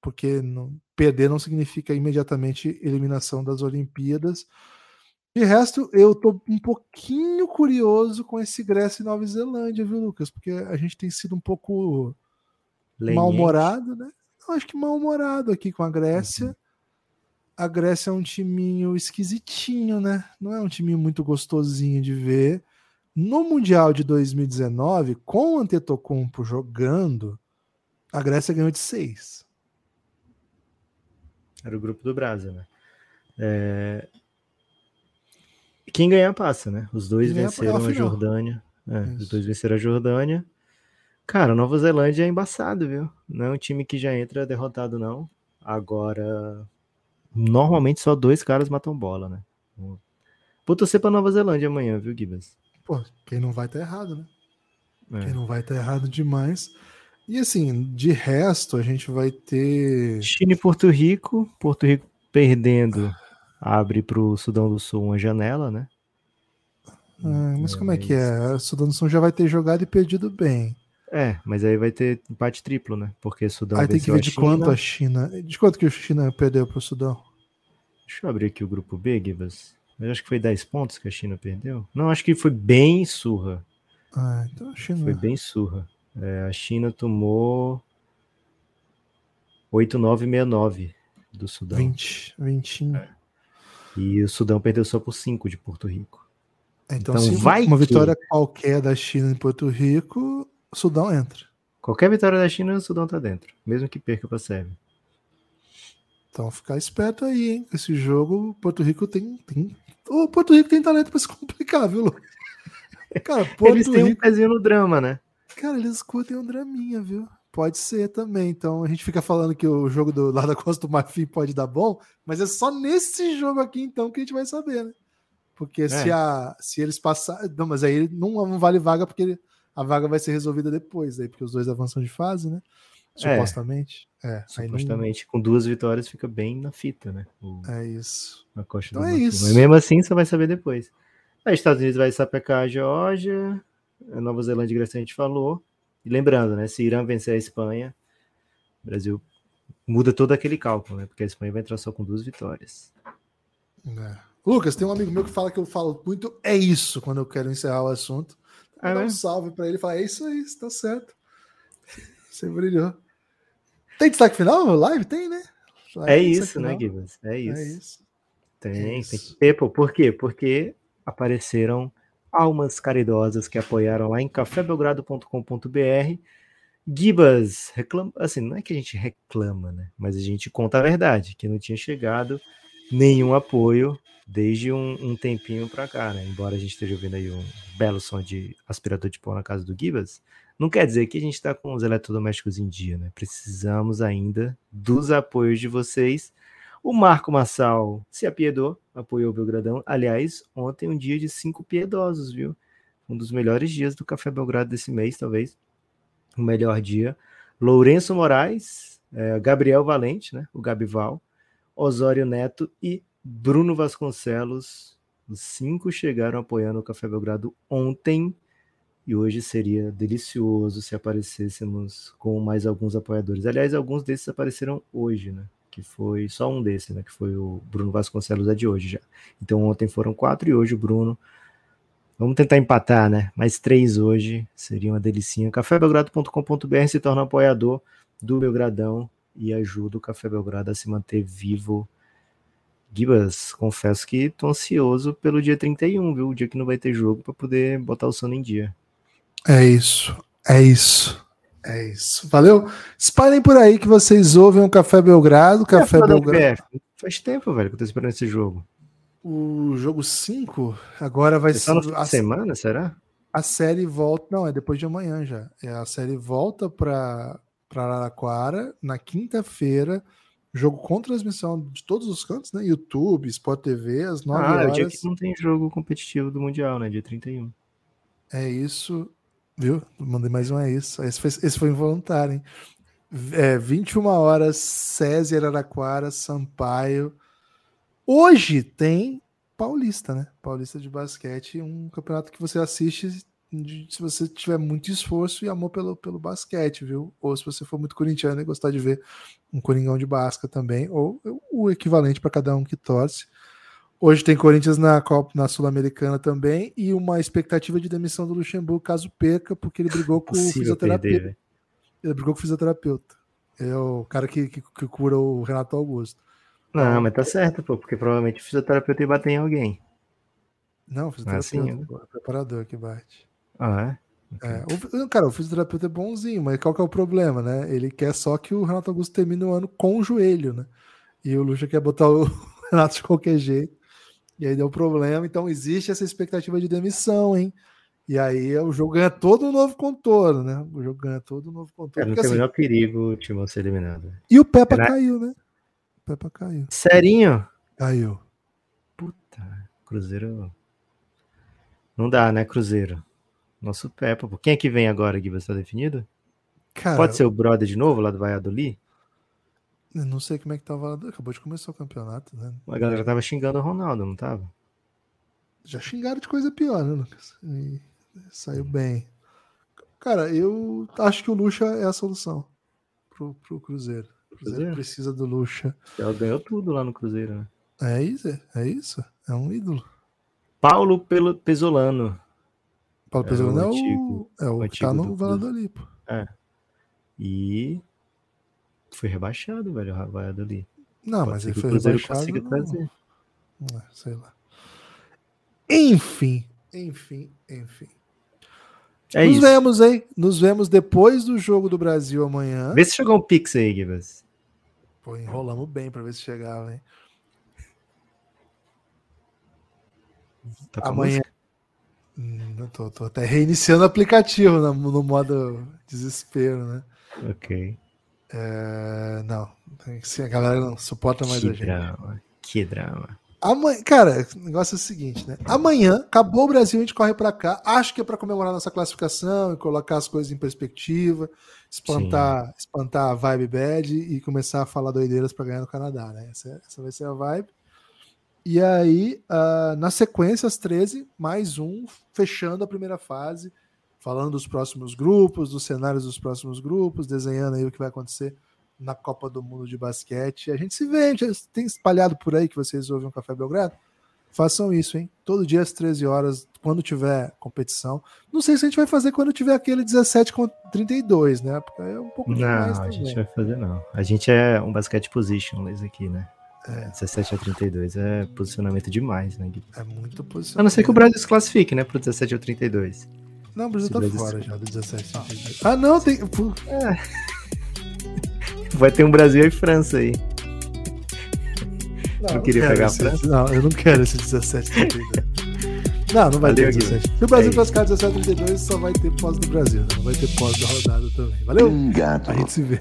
porque não, perder não significa imediatamente eliminação das Olimpíadas. De resto, eu tô um pouquinho curioso com esse Grécia e Nova Zelândia, viu, Lucas? Porque a gente tem sido um pouco mal-humorado, né? Eu acho que mal-humorado aqui com a Grécia. Uhum a Grécia é um timinho esquisitinho, né? Não é um timinho muito gostosinho de ver. No Mundial de 2019, com o Antetokounmpo jogando, a Grécia ganhou de seis. Era o grupo do Brasil, né? É... Quem ganhar passa, né? Os dois Quem venceram a, a Jordânia. É, os dois venceram a Jordânia. Cara, Nova Zelândia é embaçado, viu? Não é um time que já entra derrotado, não. Agora, Normalmente só dois caras matam bola, né? Vou torcer pra Nova Zelândia amanhã, viu, Gibas? Pô, quem não vai tá errado, né? É. Quem não vai tá errado demais. E assim, de resto, a gente vai ter. China e Porto Rico. Porto Rico perdendo abre pro Sudão do Sul uma janela, né? Ah, mas como é que é? O Sudão do Sul já vai ter jogado e perdido bem. É, mas aí vai ter empate triplo, né? Porque Sudão Aí tem que ver de quanto a China. De quanto que a China perdeu para o Sudão? Deixa eu abrir aqui o grupo B, Gibas. Eu acho que foi 10 pontos que a China perdeu. Não, acho que foi bem surra. Ah, então a China. Foi bem surra. É, a China tomou 8,969 do Sudão. 20, 20. É. E o Sudão perdeu só por 5 de Porto Rico. Então, então vai uma que... vitória qualquer da China em Porto Rico, o Sudão entra. Qualquer vitória da China, o Sudão tá dentro, mesmo que perca para a Sérvia. Então ficar esperto aí, hein? Esse jogo, Porto Rico tem. tem... O Porto Rico tem talento para se complicar, viu, Lu? (laughs) Cara, Porto eles têm Rico... um pezinho no drama, né? Cara, eles curtem um draminha, viu? Pode ser também. Então a gente fica falando que o jogo do lado da Costa do Marfim pode dar bom, mas é só nesse jogo aqui então que a gente vai saber, né? Porque é. se, a, se eles passarem. Não, mas aí não, não vale vaga porque a vaga vai ser resolvida depois, aí, porque os dois avançam de fase, né? É. Supostamente. É, é supostamente, não... com duas vitórias fica bem na fita, né? O... É isso. Na costa então é isso. Mas mesmo assim, você vai saber depois. Aí, Estados Unidos vai sapecar a Geórgia, a Nova Zelândia e Grécia a gente falou. E lembrando, né? Se Irã vencer a Espanha, o Brasil muda todo aquele cálculo, né? Porque a Espanha vai entrar só com duas vitórias. É. Lucas, tem um amigo meu que fala que eu falo muito é isso quando eu quero encerrar o assunto. Ah, Dá um salve para ele e falar: é isso aí, está certo. Você brilhou. Tem destaque final no live? Tem, né? Live, é isso, né, Gibbs? É, é isso. É isso. Tem, é isso. tem que ter, pô. Por quê? Porque apareceram almas caridosas que apoiaram lá em cafébelgrado.com.br. Gibas reclama, assim, não é que a gente reclama, né? Mas a gente conta a verdade, que não tinha chegado nenhum apoio desde um, um tempinho para cá, né? Embora a gente esteja ouvindo aí um belo som de aspirador de pó na casa do Gibas, não quer dizer que a gente está com os eletrodomésticos em dia, né? Precisamos ainda dos apoios de vocês. O Marco Massal se apiedou, apoiou o Belgradão. Aliás, ontem um dia de cinco piedosos, viu? Um dos melhores dias do Café Belgrado desse mês, talvez. O melhor dia. Lourenço Moraes, é, Gabriel Valente, né? O Gabival, Osório Neto e Bruno Vasconcelos. Os cinco chegaram apoiando o Café Belgrado ontem. E hoje seria delicioso se aparecêssemos com mais alguns apoiadores. Aliás, alguns desses apareceram hoje, né? Que foi só um desses, né? Que foi o Bruno Vasconcelos, é de hoje já. Então ontem foram quatro e hoje o Bruno. Vamos tentar empatar, né? Mais três hoje seria uma delicinha. Cafébelgrado.com.br se torna apoiador do Belgradão e ajuda o Café Belgrado a se manter vivo Gibas, confesso que tô ansioso pelo dia 31, viu? O dia que não vai ter jogo para poder botar o sono em dia. É isso, é isso. É isso. Valeu? Espalhem por aí que vocês ouvem o Café Belgrado. Café é Belgrado. Faz tempo, velho, que eu tô esperando esse jogo. O jogo 5 agora vai ser. a semana, será? A série volta. Não, é depois de amanhã já. É, a série volta para Araraquara na quinta-feira. Jogo com transmissão de todos os cantos, né? YouTube, Sport TV, às 9 ah, horas. Ah, é o dia que não tem jogo competitivo do Mundial, né? Dia 31. É isso. Viu? Mandei mais um é isso. Esse foi, esse foi involuntário, hein? É, 21 horas, César Araraquara, Sampaio. Hoje tem Paulista, né? Paulista de basquete, um campeonato que você assiste se você tiver muito esforço e amor pelo, pelo basquete, viu? Ou se você for muito corintiano e gostar de ver um Coringão de Basca também, ou o equivalente para cada um que torce. Hoje tem Corinthians na Copa, na Sul-Americana também, e uma expectativa de demissão do Luxemburgo caso perca, porque ele brigou com o fisioterapeuta. Perder, ele brigou com o fisioterapeuta. É o cara que, que, que cura o Renato Augusto. Não, mas tá certo, pô, porque provavelmente o fisioterapeuta ia bater em alguém. Não, o fisioterapeuta é, assim, é o preparador que bate. Ah, é? é o, cara, o fisioterapeuta é bonzinho, mas qual que é o problema, né? Ele quer só que o Renato Augusto termine o ano com o joelho, né? E o Lucha quer botar o (laughs) Renato de qualquer jeito. E aí deu problema. Então existe essa expectativa de demissão, hein? E aí o jogo ganha todo um novo contorno, né? O jogo ganha todo um novo contorno. É, não tem assim, o menor perigo o time ser eliminado. E o Peppa Era... caiu, né? O Peppa caiu. Serinho? Caiu. Puta, Cruzeiro. Não dá, né, Cruzeiro? Nosso Peppa. Quem é que vem agora, Gui? Você tá definido? Cara, Pode ser o brother de novo lá do Valladolid? Eu não sei como é que tava. Acabou de começar o campeonato, né? A galera tava xingando o Ronaldo, não tava? Já xingaram de coisa pior, né, Lucas? E saiu bem. Cara, eu acho que o Lucha é a solução pro, pro Cruzeiro. O Cruzeiro, precisa do Lucha. Ela ganhou tudo lá no Cruzeiro, né? É isso, é isso. É um ídolo. Paulo Pesolano. Paulo é Pesolano é o, antigo, é o, o que tá no Valladolid, pô. É. E foi rebaixado, velho, o Valladolid. Não, Pode mas ele foi rebaixado. Não... Trazer. É, sei lá. Enfim, enfim, enfim. É Nos isso. vemos, hein? Nos vemos depois do jogo do Brasil amanhã. Vê se chegou um pix aí, Gibas. Pô, enrolamos bem para ver se chegava, hein? Tá amanhã. Hum, tô, tô até reiniciando o aplicativo no, no modo desespero, né? Ok. É, não, a galera não suporta mais que a gente. Drama, que drama. Amanhã, cara, o negócio é o seguinte, né? Amanhã, acabou o Brasil, a gente corre para cá. Acho que é para comemorar nossa classificação e colocar as coisas em perspectiva, espantar, espantar a vibe bad e começar a falar doideiras para ganhar no Canadá, né? Essa, essa, vai ser a vibe. E aí, uh, na sequência, às 13, mais um, fechando a primeira fase falando dos próximos grupos, dos cenários dos próximos grupos, desenhando aí o que vai acontecer na Copa do Mundo de basquete. A gente se vê, tem espalhado por aí que vocês ouvem o Café Belgrado. Façam isso, hein? Todo dia às 13 horas, quando tiver competição. Não sei se a gente vai fazer quando tiver aquele 17 com 32, né? Porque é um pouco demais. Não, a gente vai fazer não. A gente é um basquete positionless aqui, né? É. 17 a 32 é posicionamento demais, né, Gui? É muito posicionamento. A não ser que o Brasil se classifique, né, pro 17 a 32. Não, o Brasil tá fora já do 17. Ah, não, tem. É. (laughs) Vai ter um Brasil e França aí. Não, não queria pegar a França? Não, eu não quero esse 17 Não, não vai Valeu, ter 17. Se o Brasil é classificar 17 32, só vai ter pós do Brasil. Não vai ter pós da rodada também. Valeu? Gato. A gente se vê.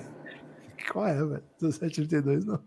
Qual é, velho? 17 32 não.